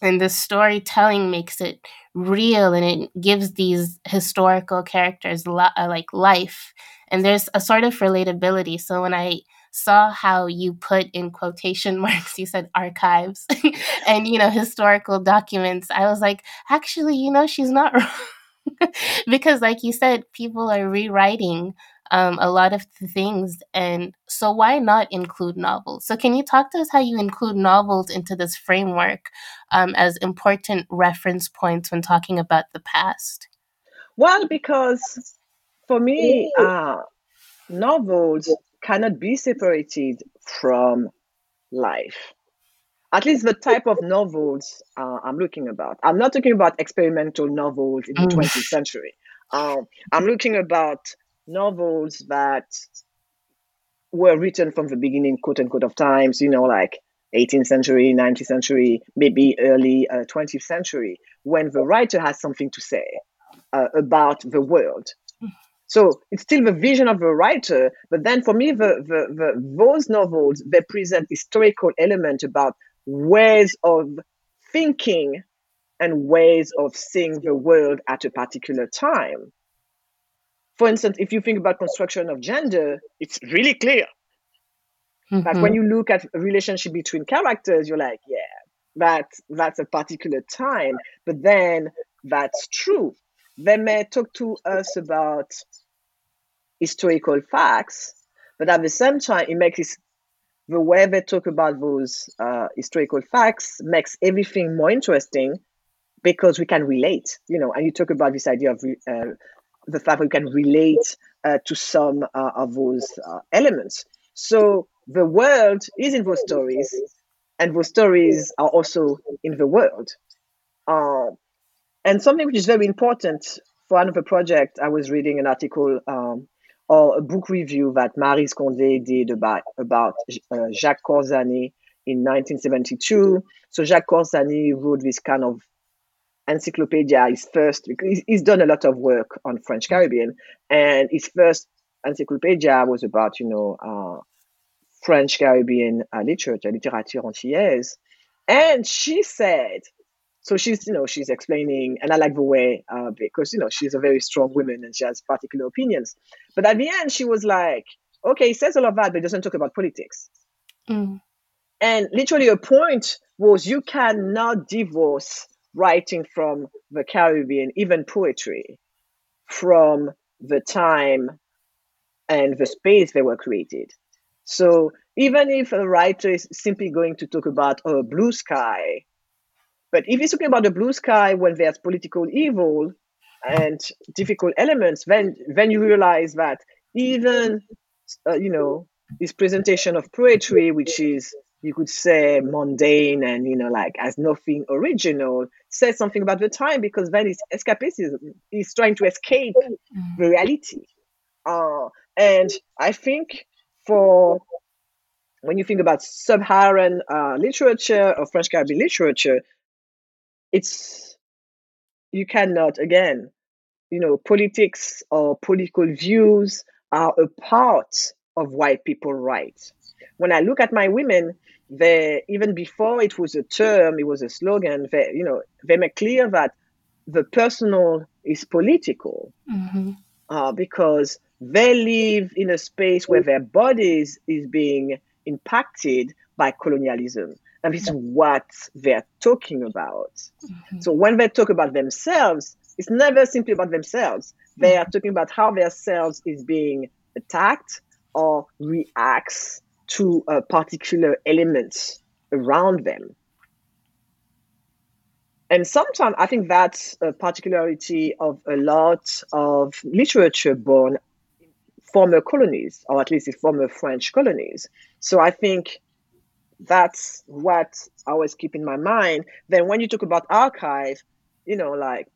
And the storytelling makes it real and it gives these historical characters li- uh, like life. And there's a sort of relatability. So when i saw how you put in quotation marks you said archives and you know historical documents i was like actually you know she's not wrong. Because like you said people are rewriting um, a lot of things and so why not include novels? So can you talk to us how you include novels into this framework um, as important reference points when talking about the past? Well because for me uh, novels cannot be separated from life. At least the type of novels uh, I'm looking about. I'm not talking about experimental novels in the mm. 20th century. Um, I'm looking about novels that were written from the beginning, quote unquote, of times, you know, like 18th century, 19th century, maybe early uh, 20th century, when the writer has something to say uh, about the world. So it's still the vision of the writer, but then for me, the, the, the, those novels they present historical element about ways of thinking and ways of seeing the world at a particular time. For instance, if you think about construction of gender, it's really clear. Mm-hmm. But when you look at relationship between characters, you're like, yeah, that that's a particular time. But then that's true. They may talk to us about historical facts, but at the same time, it makes it, the way they talk about those uh, historical facts makes everything more interesting because we can relate, you know. And you talk about this idea of uh, the fact we can relate uh, to some uh, of those uh, elements. So the world is in those stories, and those stories are also in the world. Uh, and something which is very important for another project, I was reading an article um, or a book review that Maryse Condé did about, about uh, Jacques Corzani in 1972. So Jacques Corzani wrote this kind of encyclopedia, his first, he's done a lot of work on French Caribbean, and his first encyclopedia was about, you know, uh, French Caribbean uh, literature, littérature antillaise. And she said so she's you know she's explaining and i like the way uh, because you know she's a very strong woman and she has particular opinions. But at the end she was like okay he says all of that but he doesn't talk about politics. Mm. and literally a point was you cannot divorce writing from the caribbean even poetry from the time and the space they were created. So even if a writer is simply going to talk about a blue sky but if you're talking about the blue sky when there's political evil and difficult elements, then then you realize that even uh, you know this presentation of poetry, which is you could say mundane and you know like as nothing original, says something about the time because then it's escapism. He's trying to escape the reality. Uh, and I think for when you think about sub-Saharan uh, literature or French Caribbean literature, it's you cannot again you know politics or political views are a part of why people write when i look at my women they even before it was a term it was a slogan they you know they make clear that the personal is political mm-hmm. uh, because they live in a space where their bodies is being impacted by colonialism. This is what they're talking about. Mm-hmm. So when they talk about themselves, it's never simply about themselves. They are talking about how their selves is being attacked or reacts to a particular element around them. And sometimes I think that's a particularity of a lot of literature born in former colonies, or at least in former French colonies. So I think that's what I always keep in my mind. Then when you talk about archive, you know, like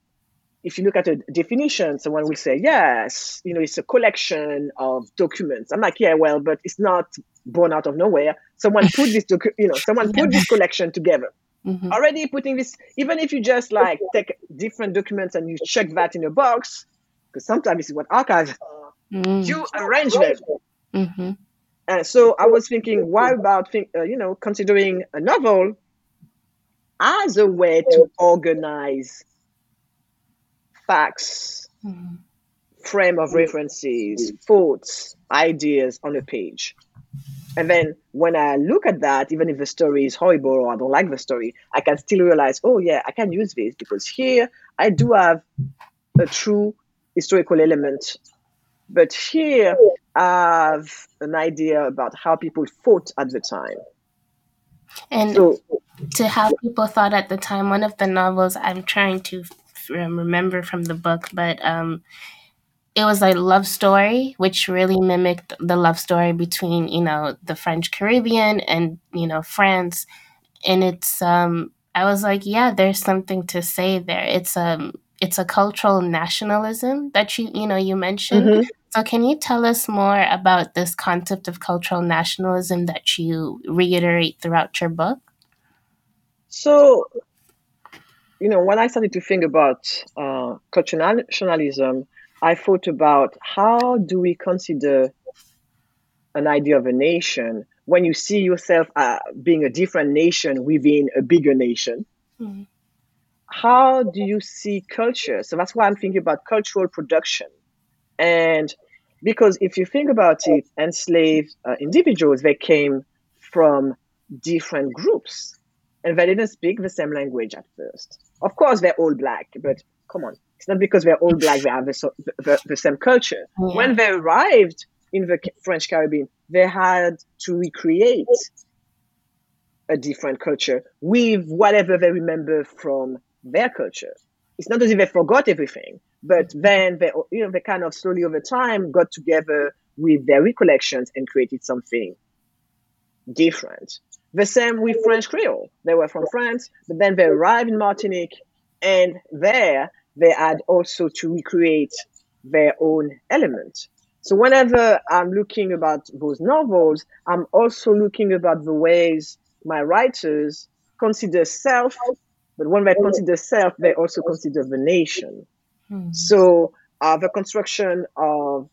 if you look at the definition, someone will say, yes, you know, it's a collection of documents. I'm like, yeah, well, but it's not born out of nowhere. Someone put this, docu- you know, someone put this collection together. Mm-hmm. Already putting this, even if you just like take different documents and you check that in a box, because sometimes this is what archives are, mm-hmm. you arrange them. Mm-hmm. And so I was thinking, why about, think, uh, you know, considering a novel as a way to organize facts, mm-hmm. frame of references, thoughts, ideas on a page. And then when I look at that, even if the story is horrible or I don't like the story, I can still realize, oh yeah, I can use this because here I do have a true historical element. But here have an idea about how people thought at the time. And so, to how people thought at the time, one of the novels I'm trying to remember from the book, but um, it was a love story, which really mimicked the love story between you know the French Caribbean and you know France, and it's um, I was like, yeah, there's something to say there. It's um it's a cultural nationalism that you you know you mentioned. Mm-hmm. So can you tell us more about this concept of cultural nationalism that you reiterate throughout your book? So you know, when I started to think about uh, cultural nationalism, I thought about how do we consider an idea of a nation when you see yourself uh, being a different nation within a bigger nation. Mm-hmm. How do you see culture? So that's why I'm thinking about cultural production. And because if you think about it, enslaved uh, individuals, they came from different groups and they didn't speak the same language at first. Of course, they're all black, but come on, it's not because they're all black they have the, the, the same culture. Yeah. When they arrived in the French Caribbean, they had to recreate a different culture with whatever they remember from their culture. It's not as if they forgot everything, but then they, you know, they kind of slowly over time got together with their recollections and created something different. The same with French Creole. They were from France, but then they arrived in Martinique, and there they had also to recreate their own element. So whenever I'm looking about those novels, I'm also looking about the ways my writers consider self, but when they consider self, they also consider the nation. Hmm. So uh, the construction of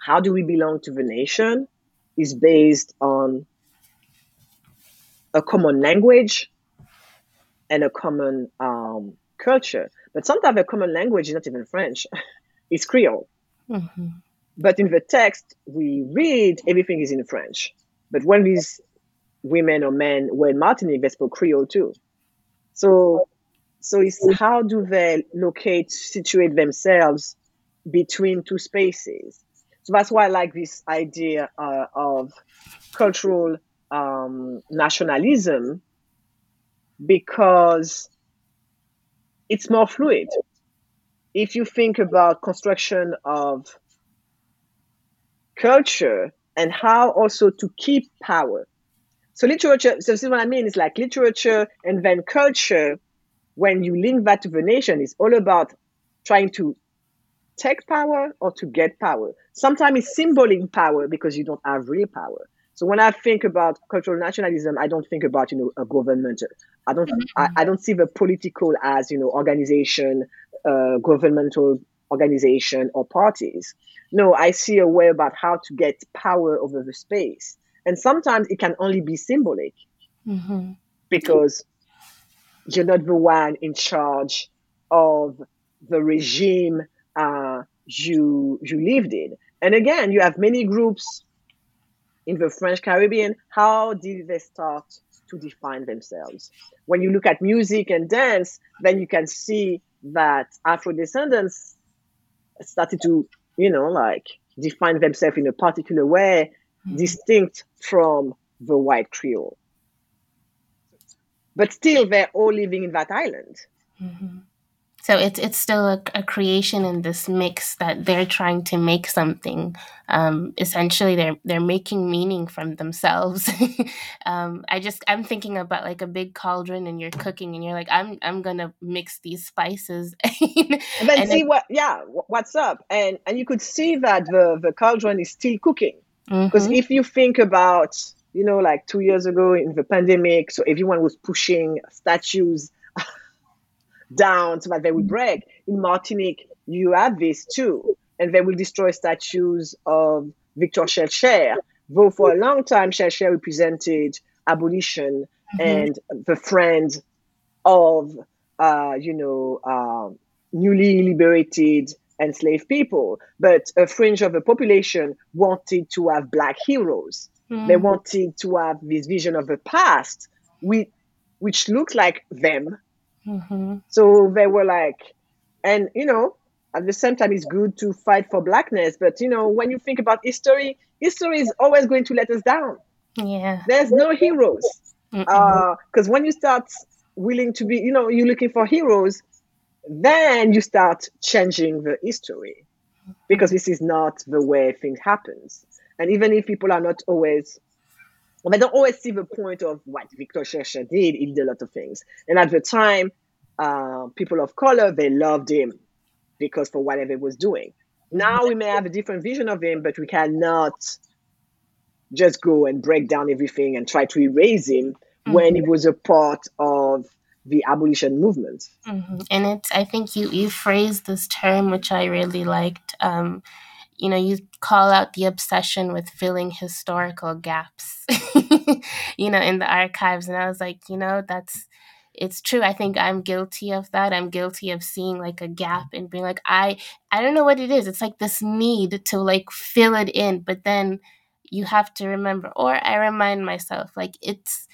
how do we belong to the nation is based on a common language and a common um, culture. But sometimes a common language is not even French, it's Creole. Mm-hmm. But in the text, we read everything is in French. But when these women or men were in Martinique, they spoke Creole too. So, so it's how do they locate, situate themselves between two spaces? So that's why I like this idea uh, of cultural um, nationalism because it's more fluid. If you think about construction of culture and how also to keep power. So literature, so this is what I mean, it's like literature and then culture, when you link that to the nation, it's all about trying to take power or to get power. Sometimes it's symbolic power because you don't have real power. So when I think about cultural nationalism, I don't think about you know a government. I don't. I, I, don't see the political as you know organization, uh, governmental organization or parties. No, I see a way about how to get power over the space, and sometimes it can only be symbolic mm-hmm. because you're not the one in charge of the regime uh, you you lived in. And again, you have many groups in the French Caribbean, how did they start to define themselves? When you look at music and dance, then you can see that Afro descendants started to, you know, like define themselves in a particular way, mm-hmm. distinct from the white Creole. But still, they're all living in that island. Mm-hmm. So it's it's still a, a, creation in this mix that they're trying to make something. Um, essentially, they're they're making meaning from themselves. um, I just I'm thinking about like a big cauldron and you're cooking and you're like I'm I'm gonna mix these spices and then and see it, what yeah what's up and and you could see that the the cauldron is still cooking because mm-hmm. if you think about you know like two years ago in the pandemic, so everyone was pushing statues down so that they would break. In Martinique, you have this too, and they will destroy statues of Victor Schœlcher. Though for a long time, Schœlcher represented abolition mm-hmm. and the friend of, uh, you know, uh, newly liberated enslaved people. But a fringe of the population wanted to have black heroes. Mm-hmm. They wanted to have this vision of the past, which, which looked like them, Mm-hmm. So they were like, and you know, at the same time, it's good to fight for blackness. But you know, when you think about history, history is always going to let us down. Yeah, there's no heroes. Because uh, when you start willing to be, you know, you're looking for heroes, then you start changing the history because this is not the way things happens. And even if people are not always they don't always see the point of what Victor Schœlcher did. He did a lot of things. And at the time, uh, people of color, they loved him because for whatever he was doing. Now we may have a different vision of him, but we cannot just go and break down everything and try to erase him mm-hmm. when he was a part of the abolition movement. Mm-hmm. And it's, I think you, you phrased this term, which I really liked. Um, you know, you call out the obsession with filling historical gaps, you know, in the archives. And I was like, you know, that's, it's true. I think I'm guilty of that. I'm guilty of seeing like a gap and being like, I, I don't know what it is. It's like this need to like fill it in, but then you have to remember, or I remind myself, like it's,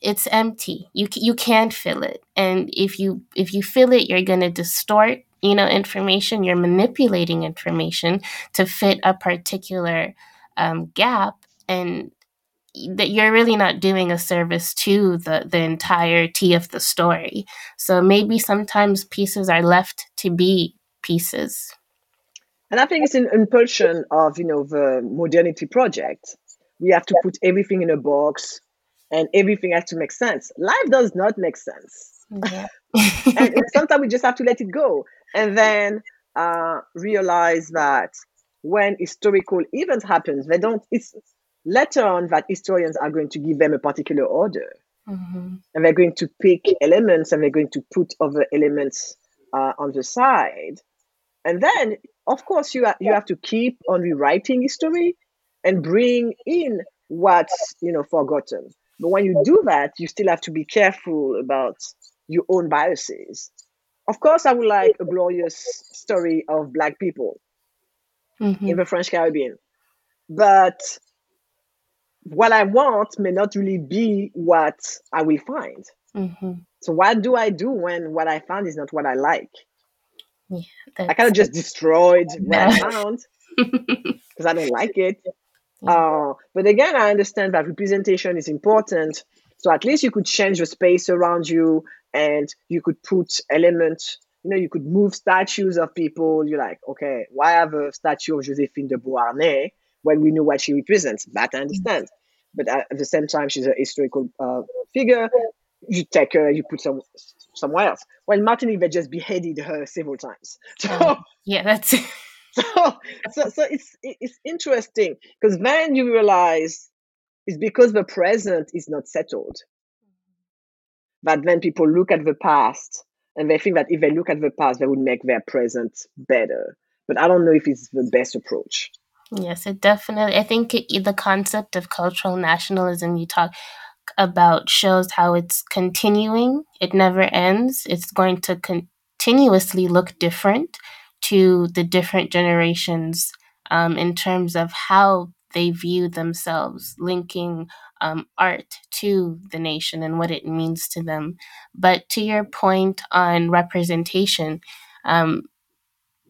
it's empty. You you can't fill it, and if you if you fill it, you're gonna distort you know information you're manipulating information to fit a particular um, gap and that you're really not doing a service to the the entirety of the story. So maybe sometimes pieces are left to be pieces. And i think it's an impulsion of you know the modernity project. We have to put everything in a box and everything has to make sense. Life does not make sense. Yeah. and sometimes we just have to let it go and then uh, realize that when historical events happen, they don't. It's later on that historians are going to give them a particular order, mm-hmm. and they're going to pick elements and they're going to put other elements uh, on the side, and then of course you ha- you have to keep on rewriting history and bring in what's you know forgotten. But when you do that, you still have to be careful about your own biases of course, I would like a glorious story of Black people mm-hmm. in the French Caribbean. But what I want may not really be what I will find. Mm-hmm. So, what do I do when what I found is not what I like? Yeah, I kind of just destroyed what I found because I don't like it. Uh, but again, I understand that representation is important. So at least you could change the space around you and you could put elements you know you could move statues of people. You're like okay why have a statue of josephine de beauharnais when we know what she represents? That i understand. But at the same time she's a historical uh, figure. You take her you put some somewhere else. Well martinique they just beheaded her several times. So oh, yeah that's so, so so it's it's interesting. Because then you realize it's because the present is not settled but then people look at the past and they think that if they look at the past, they would make their present better. But I don't know if it's the best approach. Yes, it definitely. I think it, the concept of cultural nationalism you talk about shows how it's continuing. It never ends. It's going to continuously look different to the different generations um, in terms of how they view themselves, linking um, art to the nation and what it means to them. But to your point on representation, um,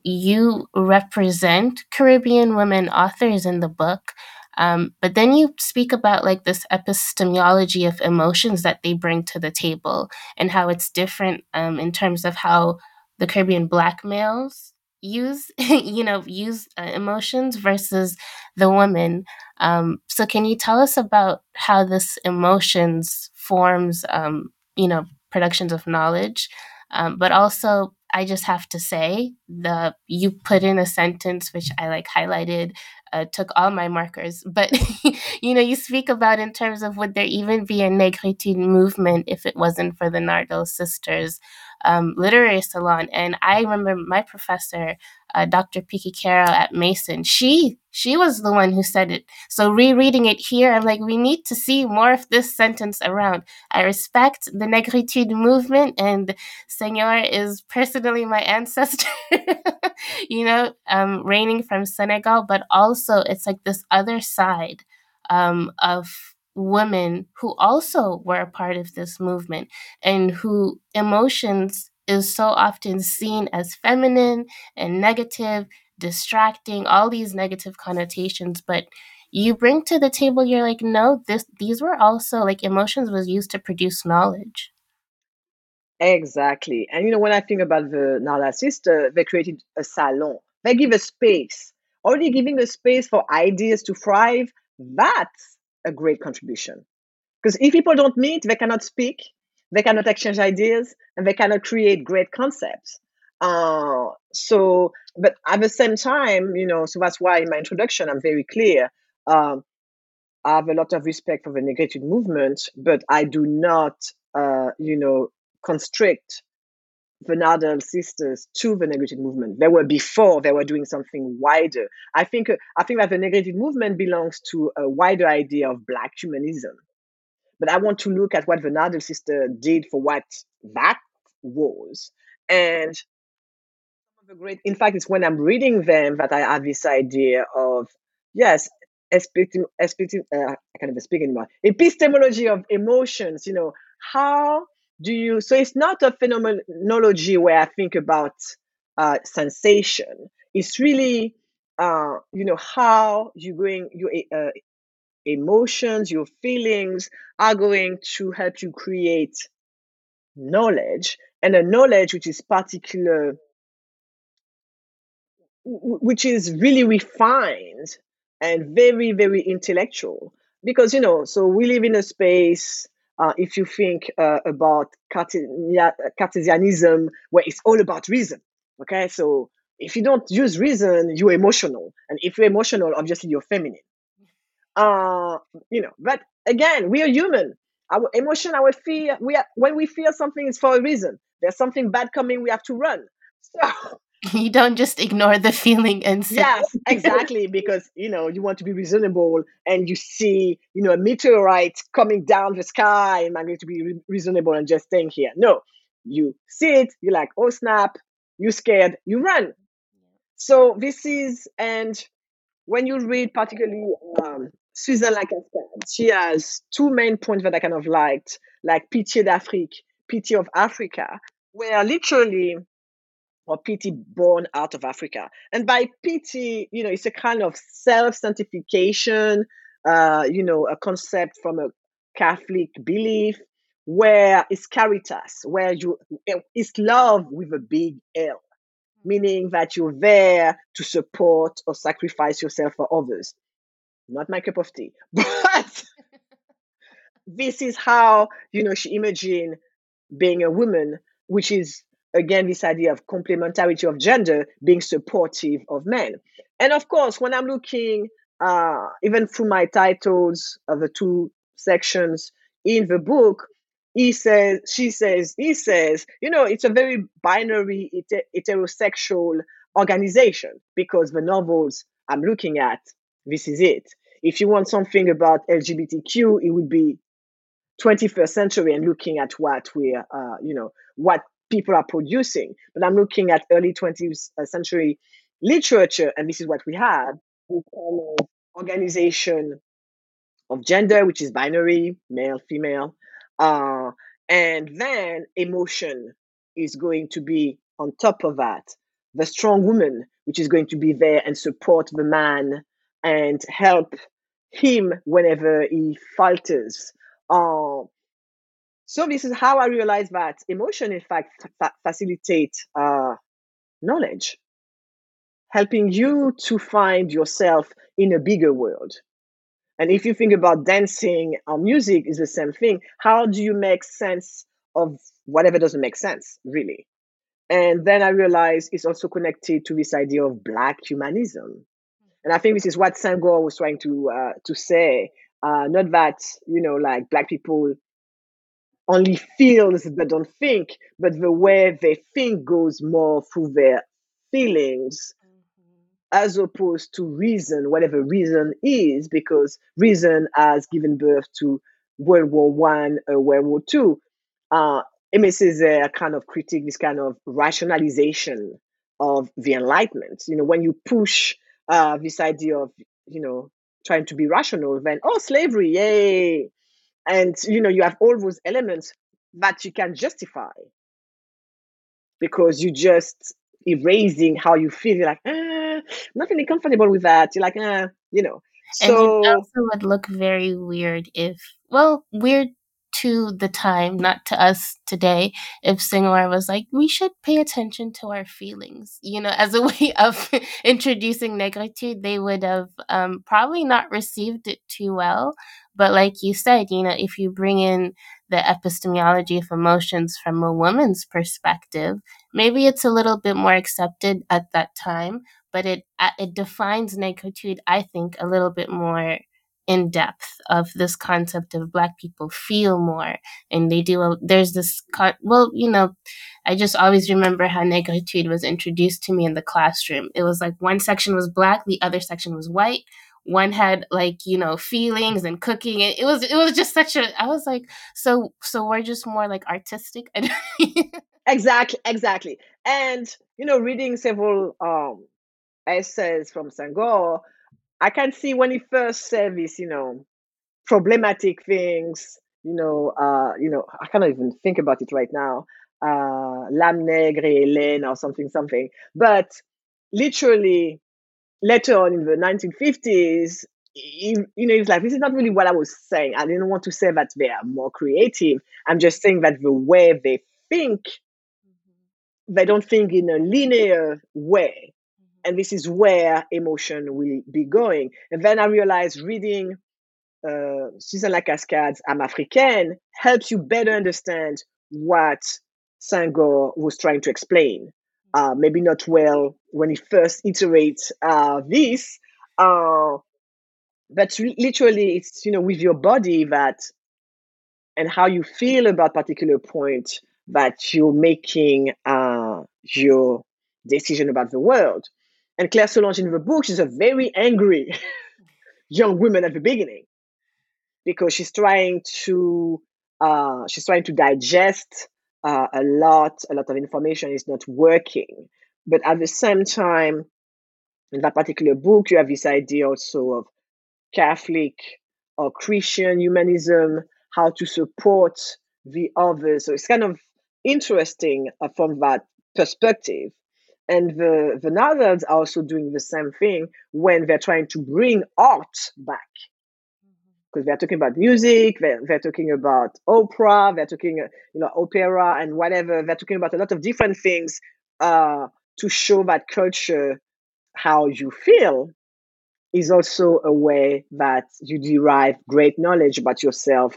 you represent Caribbean women authors in the book. Um, but then you speak about like this epistemology of emotions that they bring to the table and how it's different um, in terms of how the Caribbean black males use you know use uh, emotions versus the women um, so can you tell us about how this emotions forms um, you know productions of knowledge um, but also I just have to say the you put in a sentence which I like highlighted, uh, took all my markers. But you know, you speak about in terms of would there even be a negritude movement if it wasn't for the Nardal sisters um, literary salon? And I remember my professor, uh, Dr. Piki Carroll at Mason. She she was the one who said it. So rereading it here, I'm like, we need to see more of this sentence around. I respect the negritude movement, and Senghor is personally my ancestor. you know, um, reigning from Senegal, but also it's like this other side um, of women who also were a part of this movement and who emotions is so often seen as feminine and negative, distracting, all these negative connotations. But you bring to the table, you're like, no, this these were also like emotions was used to produce knowledge. Exactly. And you know, when I think about the Nardal sister, uh, they created a salon. They give a space. Already giving a space for ideas to thrive, that's a great contribution. Because if people don't meet, they cannot speak, they cannot exchange ideas, and they cannot create great concepts. Uh, so, but at the same time, you know, so that's why in my introduction I'm very clear. Um, I have a lot of respect for the negritude movement, but I do not, uh, you know, constrict the Nardal sisters to the negritude movement. They were before they were doing something wider. I think I think that the negritude movement belongs to a wider idea of black humanism. But I want to look at what the Nardal sister did for what that was. And the great in fact it's when I'm reading them that I have this idea of yes, expecting expecting uh, I can't even speak anymore. Epistemology of emotions, you know, how do you so it's not a phenomenology where i think about uh, sensation. It's really uh, you know how you going your uh, emotions your feelings are going to help you create knowledge. And a knowledge which is particular which is really refined and very very intellectual. Because you know so we live in a space uh, if you think uh, about Cartesianism, where it's all about reason. Okay, so if you don't use reason, you're emotional, and if you're emotional, obviously you're feminine. Uh, you know, but again, we are human. Our emotion, our fear, we are, when we fear something, it's for a reason. There's something bad coming, we have to run. So you don't just ignore the feeling and say yes exactly because you know you want to be reasonable and you see you know a meteorite coming down the sky and i'm going to be re- reasonable and just staying here. No you see it you're like oh snap you scared you run. So this is and when you read particularly um, Suzanne Lacascade, she has two main points that I kind of liked, like Pitié d'Afrique, Pity of Africa, where literally or pity born out of Africa. And by pity, you know, it's a kind of self sanctification, uh, you know, a concept from a Catholic belief where it's caritas, where you it's love with a big L, meaning that you're there to support or sacrifice yourself for others. Not my cup of tea, but this is how you know she imagined being a woman, which is again this idea of complementarity of gender being supportive of men. And of course when i'm looking uh, even through my titles of the two sections in the book he says she says he says you know it's a very binary heterosexual organization because the novels i'm looking at this is it. If you want something about lgbtq it would be 21st century and looking at what we're uh, you know what people are producing. But I'm looking at early 20th century literature, and this is what we have. organization of gender, which is binary, male, female. Uh, and then emotion is going to be on top of that. The strong woman, which is going to be there and support the man and help him whenever he falters. Uh, so this is how I realized that emotion, in fact, fa- facilitate uh, knowledge, helping you to find yourself in a bigger world. And if you think about dancing or music, is the same thing. How do you make sense of whatever doesn't make sense, really? And then I realized it's also connected to this idea of Black humanism. And I think this is what Senghor was trying to uh, to say. Uh, not that you know, like Black people only feels but don't think, but the way they think goes more through their feelings as opposed to reason, whatever reason is, because reason has given birth to World War One, uh, World War Two. Uh, Ms. is a kind of critique this kind of rationalization of the Enlightenment. You know, when you push uh, this idea of you know trying to be rational, then oh, slavery, yay, and you know you have all those elements that you can justify because you're just erasing how you feel. You're like, ah, not really comfortable with that. You're like, ah, you know. And it So also would look very weird if, well, weird to the time, not to us today, if Senghor was like, we should pay attention to our feelings, you know, as a way of introducing negritude, they would have um, probably not received it too well. But like you said, you know, if you bring in the epistemology of emotions from a woman's perspective, maybe it's a little bit more accepted at that time, but it uh, it defines negritude, I think, a little bit more in depth of this concept of black people feel more and they do there's this con- well you know i just always remember how negritude was introduced to me in the classroom. It was like one section was black the other section was white one had like you know feelings and cooking and it was it was just such a i was like so so we're just more like artistic exactly, exactly. And you know, reading several um essays from Senghor, I can see when he first said this, you know, problematic things, you know, uh, you know, I cannot even think about it right now. Uh, L'âme nègre Hélène or something, something. But literally, later on in the 1950s, he, you know, it's like, this is not really what I was saying. I didn't want to say that they are more creative. I'm just saying that the way they think, they don't think in a linear way. And this is where emotion will be going. And then I realized reading uh, Suzanne Lacascade's Âme africaine helps you better understand what Senghor was trying to explain. Uh, maybe not well when he first iterates uh, this, uh, but re- literally it's you know with your body that and how you feel about particular point that you're making uh, your decision about the world. And Claire Solange in the book, she's a very angry young woman at the beginning because she's trying to uh, she's trying to digest uh, a lot a lot of information is not working. But at the same time in that particular book you have this idea also of catholic or christian humanism how to support the others. So it's kind of interesting uh, from that perspective. And the the novels are also doing the same thing when they're trying to bring art back because they're talking about music, they're, they're talking about opera, they're talking, you know, opera and whatever. They're talking about a lot of different things uh, to show that culture, how you feel, is also a way that you derive great knowledge about yourself,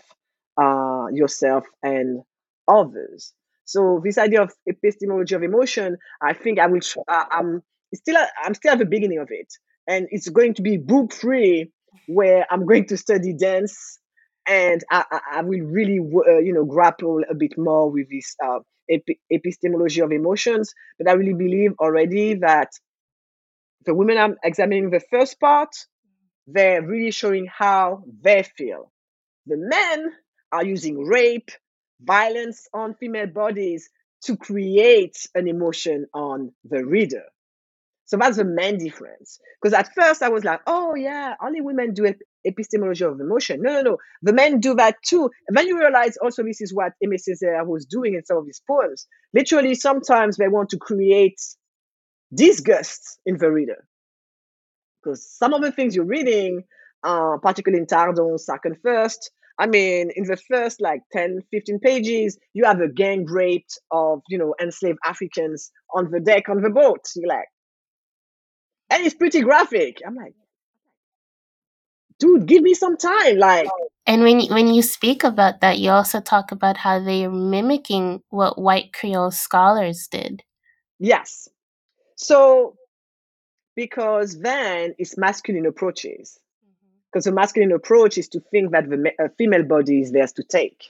uh, yourself and others. So this idea of epistemology of emotion, I think I will. Uh, I'm still. I'm still at the beginning of it, and it's going to be book free where I'm going to study dance, and I, I, will really, uh, you know, grapple a bit more with this uh, epi- epistemology of emotions. But I really believe already that the women I'm examining the first part, they're really showing how they feel. The men are using rape, violence on female bodies to create an emotion on the reader. So that's the main difference. Because at first I was like, oh yeah, only women do epistemology of emotion. No, no, no. The men do that too. And then you realize also this is what Aimé Césaire was doing in some of his poems. Literally, sometimes they want to create disgust in the reader. Because some of the things you're reading, uh, particularly in Tardon, second first, I mean, in the first like 10, 15 pages, you have a gang raped of, you know, enslaved Africans on the deck on the boat. You're like, and it's pretty graphic. I'm like, dude, give me some time. Like, and when you, when you speak about that, you also talk about how they are mimicking what white Creole scholars did. Yes. So, because then it's masculine approaches. Because the masculine approach is to think that the uh, female body is theirs to take.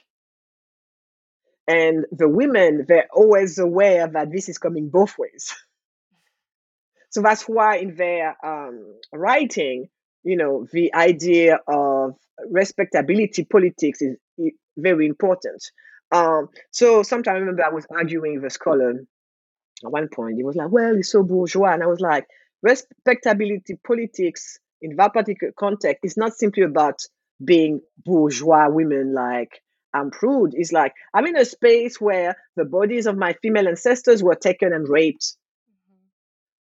And the women, they're always aware that this is coming both ways. so that's why in their um, writing, you know, the idea of respectability politics is very important. Um, so sometimes I remember I was arguing with a scholar at one point. He was like, well, it's so bourgeois. And I was like, respectability politics in that particular context is not simply about being bourgeois women like I'm prude. It's like I'm in a space where the bodies of my female ancestors were taken and raped.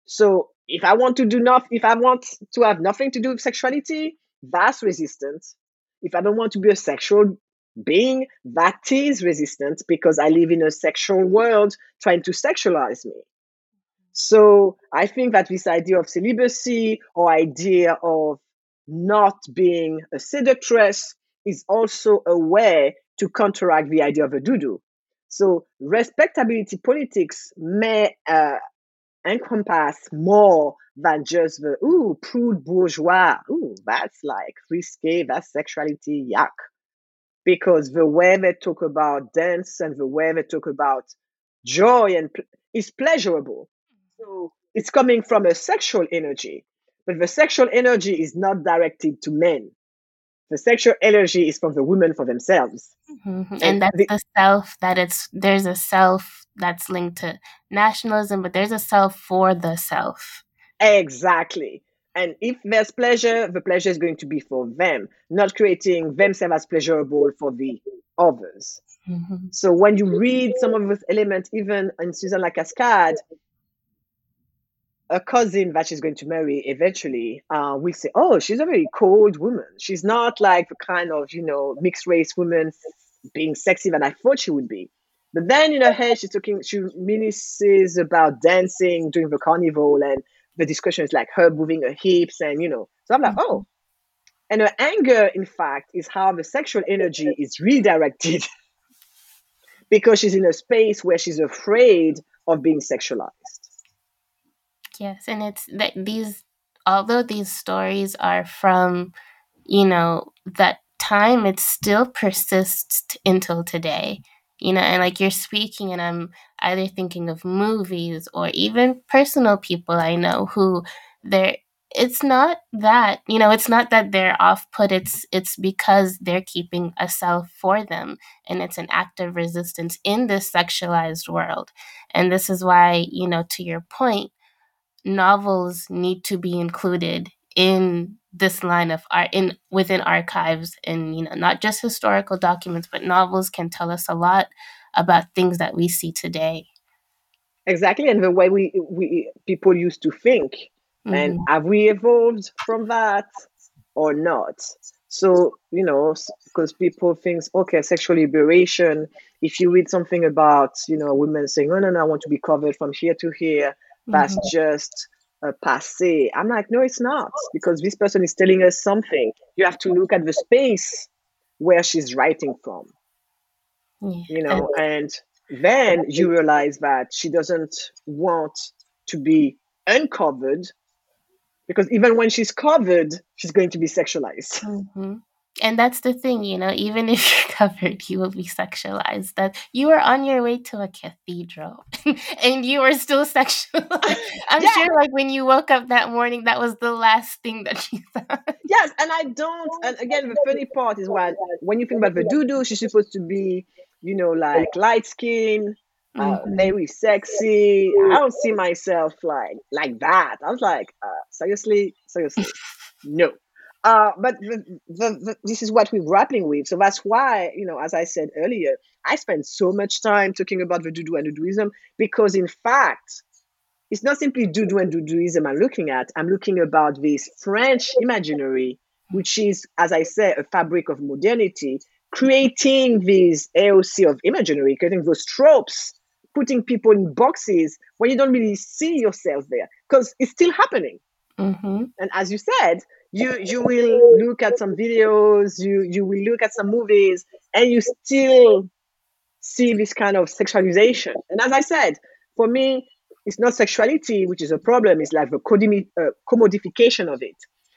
So if I want to do nothing, if I want to have nothing to do with sexuality, that's resistance. If I don't want to be a sexual being, that is resistance because I live in a sexual world trying to sexualize me. So I think that this idea of celibacy or idea of not being a seductress is also a way to counteract the idea of a doudou. So respectability politics may uh, encompass more than just the ooh prude bourgeois. Ooh, that's like risque. That's sexuality. Yuck. Because the way they talk about dance and the way they talk about joy and is pleasurable. So it's coming from a sexual energy, but the sexual energy is not directed to men. The sexual energy is from the women for themselves. Mm-hmm. And, and that's the, the self that it's there's a self that's linked to nationalism, but there's a self for the self. Exactly. And if there's pleasure, the pleasure is going to be for them, not creating themselves as pleasurable for the others. Mm-hmm. So when you read some of those elements, even in Suzanne Lacascade, a cousin that she's going to marry eventually uh, will say, "Oh, she's a very cold woman. She's not like the kind of you know mixed race woman being sexy that I thought she would be." But then in her head, she's talking. She reminisces about dancing during the carnival, and the discussion is like her moving her hips, and you know. So I'm like, mm-hmm. oh. And her anger, in fact, is how the sexual energy is redirected because she's in a space where she's afraid of being sexualized. Yes, and it's that these, although these stories are from, you know, that time, it still persists until today. You know, and like you're speaking, and I'm either thinking of movies or even personal people I know who they're it's not that you know it's not that they're off put it's it's because they're keeping a self for them and it's an act of resistance in this sexualized world. And this is why you know to your point novels need to be included in this line of art in within archives and you know not just historical documents but novels can tell us a lot about things that we see today exactly and the way we we people used to think mm-hmm. and have we evolved from that or not so you know because people think okay sexual liberation if you read something about you know women saying oh no no i want to be covered from here to here that's mm-hmm. just a passe. I'm like, no, it's not, because this person is telling us something. You have to look at the space where she's writing from. Yeah. You know, and then you realize that she doesn't want to be uncovered because even when she's covered, she's going to be sexualized. Mm-hmm and that's the thing you know even if you're covered you will be sexualized that you are on your way to a cathedral and you are still sexualized i'm sure like when you woke up that morning that was the last thing that you thought yes and i don't and again the funny part is when when you think about the doudou she's supposed to be you know like light skin uh, mm-hmm. very sexy. I don't see myself like like that. I was like, uh, seriously, seriously, no. Uh, but the, the, the, this is what we're grappling with. So that's why, you know, as I said earlier, I spend so much time talking about the doudou and doudouism because, in fact, it's not simply doudou and doudouism I'm looking at. I'm looking about this French imaginary, which is, as I said, a fabric of modernity, creating this AOC of imaginary, creating those tropes, putting people in boxes where you don't really see yourself there because it's still happening. Mm-hmm. And as you said, you you will look at some videos, you you will look at some movies, and you still see this kind of sexualization. And as I said, for me, it's not sexuality which is a problem. It's like the uh, commodification of it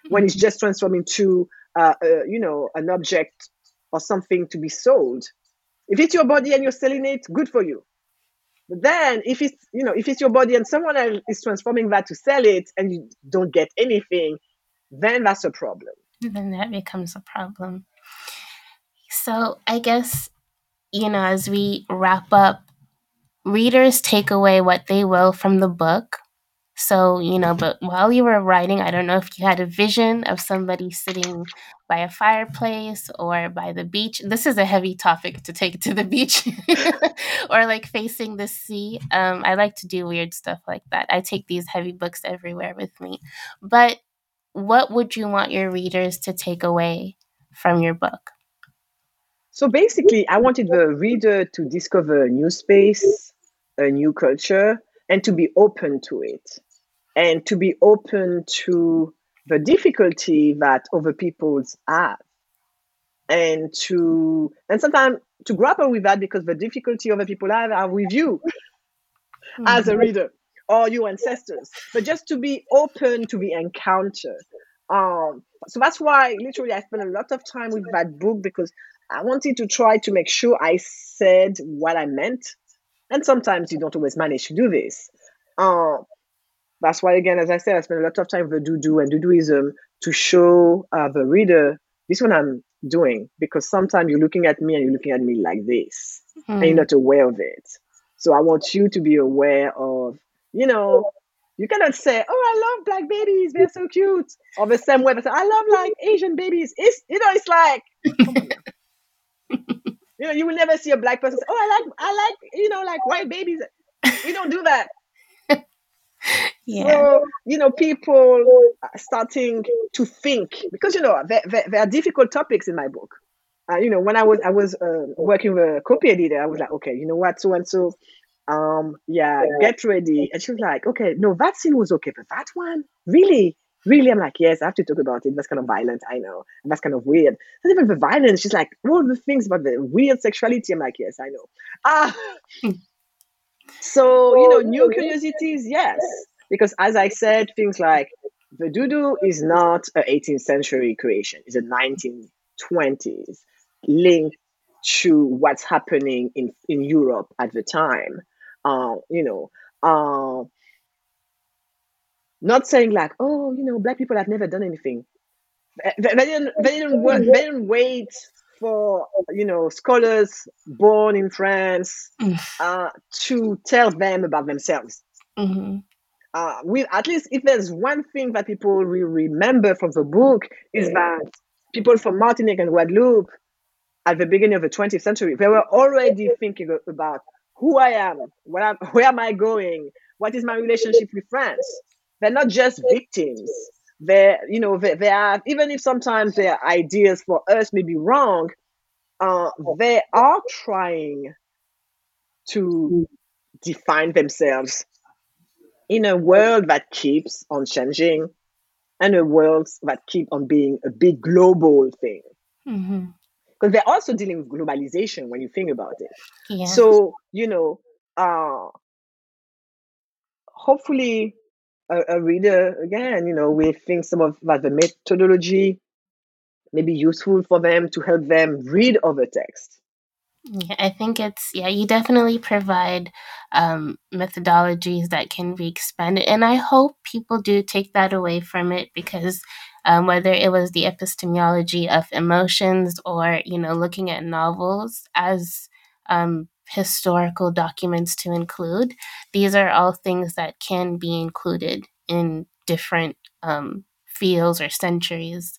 when it's just transformed into uh, uh, you know an object or something to be sold. If it's your body and you're selling it, good for you. But then if it's you know if it's your body and someone else is transforming that to sell it and you don't get anything, then that's a problem. Then that becomes a problem. So I guess you know as we wrap up, readers take away what they will from the book so, you know, but while you were writing, I don't know if you had a vision of somebody sitting by a fireplace or by the beach. This is a heavy topic to take to the beach or like facing the sea. Um, I like to do weird stuff like that. I take these heavy books everywhere with me. But what would you want your readers to take away from your book? So basically, I wanted the reader to discover a new space, a new culture, and to be open to it and to be open to the difficulty that other people's have and to and sometimes to grapple with that because the difficulty other people have are with you mm-hmm. as a reader or your ancestors but just to be open to the encounter um so that's why literally i spent a lot of time with that book because i wanted to try to make sure i said what i meant and sometimes you don't always manage to do this uh, that's why, again, as I said, I spend a lot of time with the doudou and doudouism to show uh, the reader this what I'm doing because sometimes you're looking at me and you're looking at me like this mm. and you're hmm. not aware of it. So I want you to be aware of, you know, you cannot say, "Oh, I love black babies; they're so cute," or the same way, that I love like Asian babies. It's you know, it's like, you know, you will never see a black person say, "Oh, I like, I like, you know, like white babies." We don't do that yeah. So, you know, people starting to think because you know there, there, there are difficult topics in my book. Uh, you know, when I was I was uh, working with a copy editor, I was like, okay, you know what, so and so, um, yeah, get ready. And she was like, okay, no, that scene was okay, but that one, really, really, I'm like, yes, I have to talk about it. That's kind of violent, I know, and that's kind of weird. Not even the violence, she's like, all the things about the weird sexuality. I'm like, yes, I know. Ah. So, you know, new curiosities, yes. Because as I said, things like the doudou is not an 18th century creation, it's a 1920s linked to what's happening in, in Europe at the time. Uh, you know, uh, not saying like, oh, you know, black people have never done anything. They, they didn't, they didn't they didn't wait for you know scholars born in France uh, to tell them about themselves. Mm-hmm. Uh, with at least if there's one thing that people will remember from the book is that people from Martinique and Guadeloupe at the beginning of the 20th century they were already thinking about who I am, where, I'm, where am I going, what is my relationship with France. They're not just victims. They're, you know they, they are even if sometimes their ideas for us may be wrong uh, they are trying to define themselves in a world that keeps on changing and a world that keep on being a big global thing because they're also dealing with globalization when you think about it yeah. so you know uh hopefully a, a reader again, you know, we think some of like the methodology may be useful for them to help them read other texts. Yeah, I think it's yeah. You definitely provide um, methodologies that can be expanded, and I hope people do take that away from it because um, whether it was the epistemology of emotions or you know looking at novels as um, historical documents to include. These are all things that can be included in different um, fields or centuries.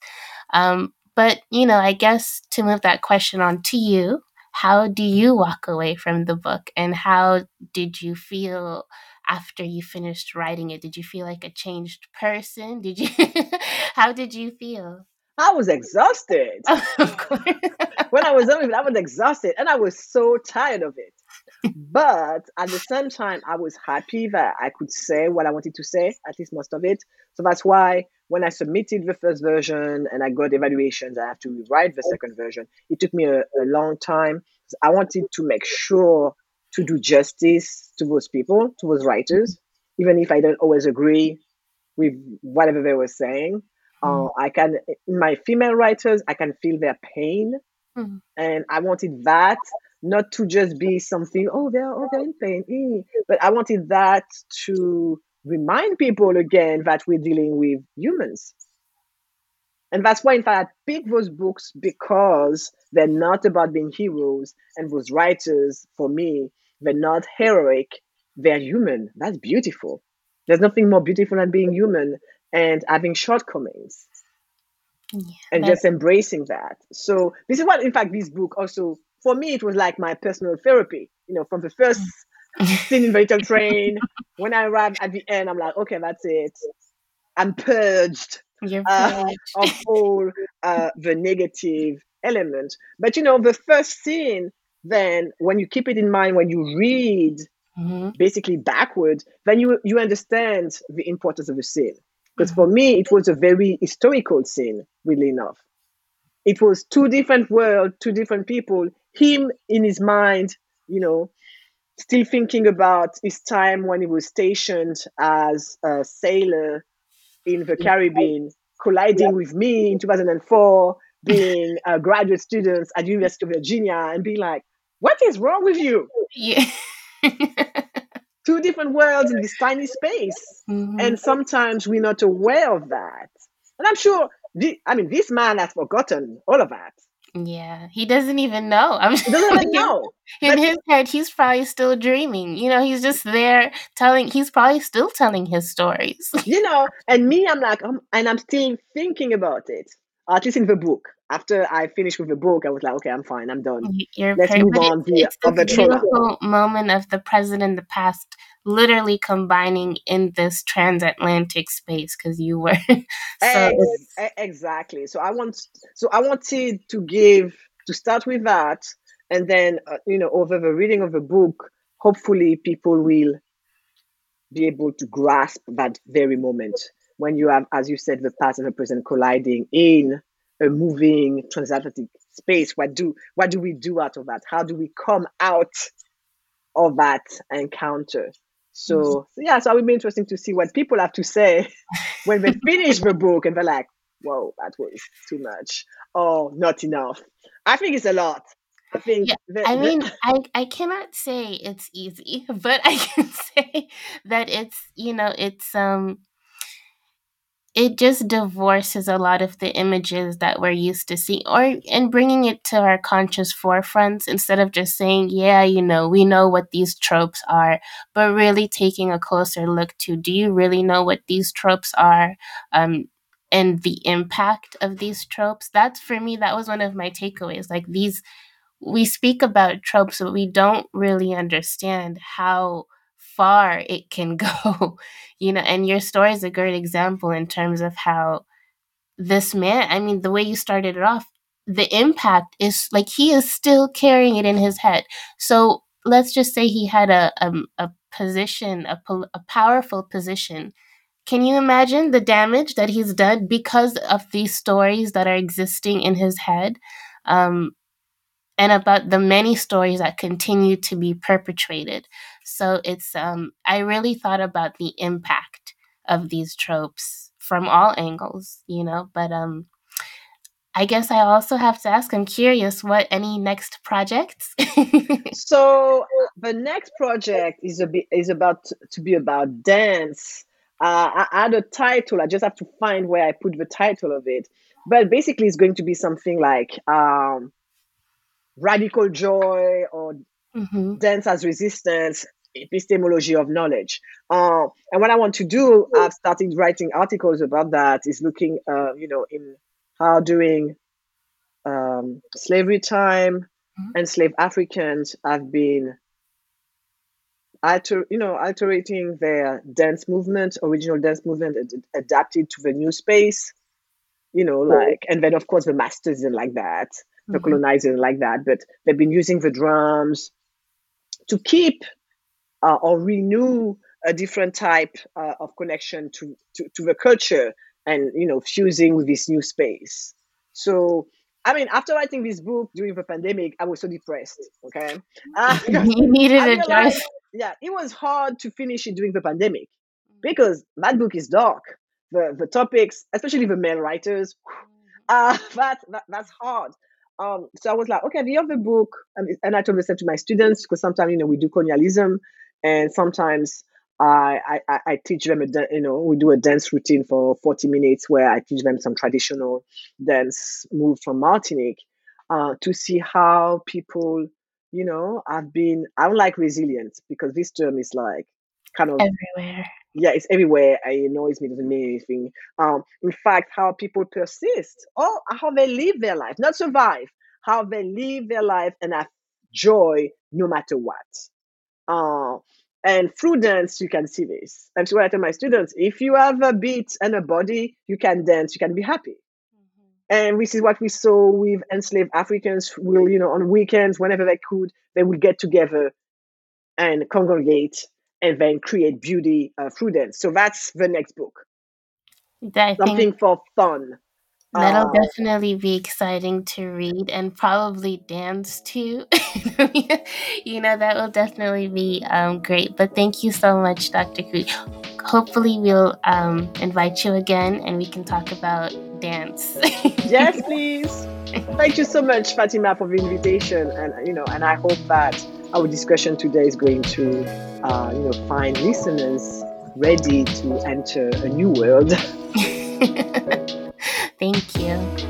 Um, but, you know, I guess to move that question on to you, how do you walk away from the book and how did you feel after you finished writing it? Did you feel like a changed person? Did you how did you feel? I was exhausted. of course. when I was done with it, I was exhausted and I was so tired of it. but at the same time, I was happy that I could say what I wanted to say, at least most of it. So that's why when I submitted the first version and I got evaluations, I have to rewrite the second version. It took me a, a long time. I wanted to make sure to do justice to those people, to those writers, even if I don't always agree with whatever they were saying. Mm. Uh, I can, my female writers, I can feel their pain, mm. and I wanted that not to just be something. Oh, they're oh they're in pain, eh. but I wanted that to remind people again that we're dealing with humans. And that's why, in fact, I pick those books because they're not about being heroes. And those writers, for me, they're not heroic, they're human. That's beautiful. There's nothing more beautiful than being human and having shortcomings yeah, and just embracing that. So this is what, in fact, this book also for me it was like my personal therapy. You know, from the first scene in the train, when I arrived at the end, I'm like, okay, that's it. I'm purged, uh, of all uh, the negative elements. But you know, the first scene, then when you keep it in mind when you read mm-hmm. basically backward, then you you understand the importance of the scene. Because for me, it was a very historical scene, really enough. It was two different worlds, two different people. Him in his mind, you know, still thinking about his time when he was stationed as a sailor in the Caribbean, colliding with me in 2004, being a graduate student at the University of Virginia, and being like, "What is wrong with you?" Yeah. two different worlds in this tiny space. Mm-hmm. And sometimes we're not aware of that. And I'm sure, the, I mean, this man has forgotten all of that. Yeah, he doesn't even know. I'm he doesn't even know. In his head, he's probably still dreaming. You know, he's just there telling. He's probably still telling his stories. you know, and me, I'm like, um, and I'm still thinking about it. At least in the book after I finished with the book, I was like, okay, I'm fine, I'm done. You're Let's move on to the other trauma. moment of the present and the past, literally combining in this transatlantic space because you were. so exactly. So I want, so I wanted to give to start with that, and then uh, you know, over the reading of the book, hopefully people will be able to grasp that very moment when you have, as you said, the past and the present colliding in a moving transatlantic space what do what do we do out of that how do we come out of that encounter so, mm-hmm. so yeah so it would be interesting to see what people have to say when they finish the book and they're like whoa that was too much or not enough i think it's a lot I think. Yeah, that, I mean, I I cannot say it's easy, but I can say that it's you know it's um it just divorces a lot of the images that we're used to seeing or and bringing it to our conscious forefronts instead of just saying yeah you know we know what these tropes are but really taking a closer look to do you really know what these tropes are um, and the impact of these tropes? That's for me that was one of my takeaways like these we speak about tropes but we don't really understand how far it can go you know and your story is a great example in terms of how this man i mean the way you started it off the impact is like he is still carrying it in his head so let's just say he had a a, a position a, a powerful position can you imagine the damage that he's done because of these stories that are existing in his head um, and about the many stories that continue to be perpetrated. So it's um I really thought about the impact of these tropes from all angles, you know, but um I guess I also have to ask I'm curious what any next projects? so the next project is a bit is about to be about dance. Uh, I had a title. I just have to find where I put the title of it. But basically, it's going to be something like um, radical joy or mm-hmm. dance as resistance, epistemology of knowledge. Uh, and what I want to do, I've started writing articles about that, is looking, uh, you know, in how during um, slavery time, mm-hmm. enslaved Africans have been alter, you know, altering their dance movement, original dance movement, ad- adapted to the new space. You know, like, and then of course the masters didn't like that, the mm-hmm. colonizers like that, but they've been using the drums to keep uh, or renew a different type uh, of connection to, to, to the culture and you know fusing with this new space so I mean, after writing this book during the pandemic, I was so depressed. Okay, uh, you needed a drive. Yeah, it was hard to finish it during the pandemic because that book is dark. The the topics, especially the male writers, uh, that, that that's hard. Um, so I was like, okay, the other book, and, and I told this to my students because sometimes you know we do colonialism, and sometimes I, I, I teach them, a, you know, we do a dance routine for 40 minutes where I teach them some traditional dance move from Martinique uh, to see how people, you know, have been, I don't like resilience because this term is like kind of everywhere. Yeah, it's everywhere. It annoys me, doesn't mean anything. Um, in fact, how people persist or how they live their life, not survive, how they live their life and have joy no matter what. Uh, and through dance, you can see this. And so I tell my students, if you have a beat and a body, you can dance, you can be happy. Mm-hmm. And this is what we saw with enslaved Africans will, you know, on weekends, whenever they could, they would get together and congregate and then create beauty uh, through dance. So that's the next book. Something for fun. That'll uh, definitely be exciting to read and probably dance too. you know, that will definitely be um, great. But thank you so much, Dr. Couti. Hopefully, we'll um, invite you again and we can talk about dance. yes, please. Thank you so much, Fatima, for the invitation. And, you know, and I hope that our discussion today is going to, uh, you know, find listeners ready to enter a new world. Thank you.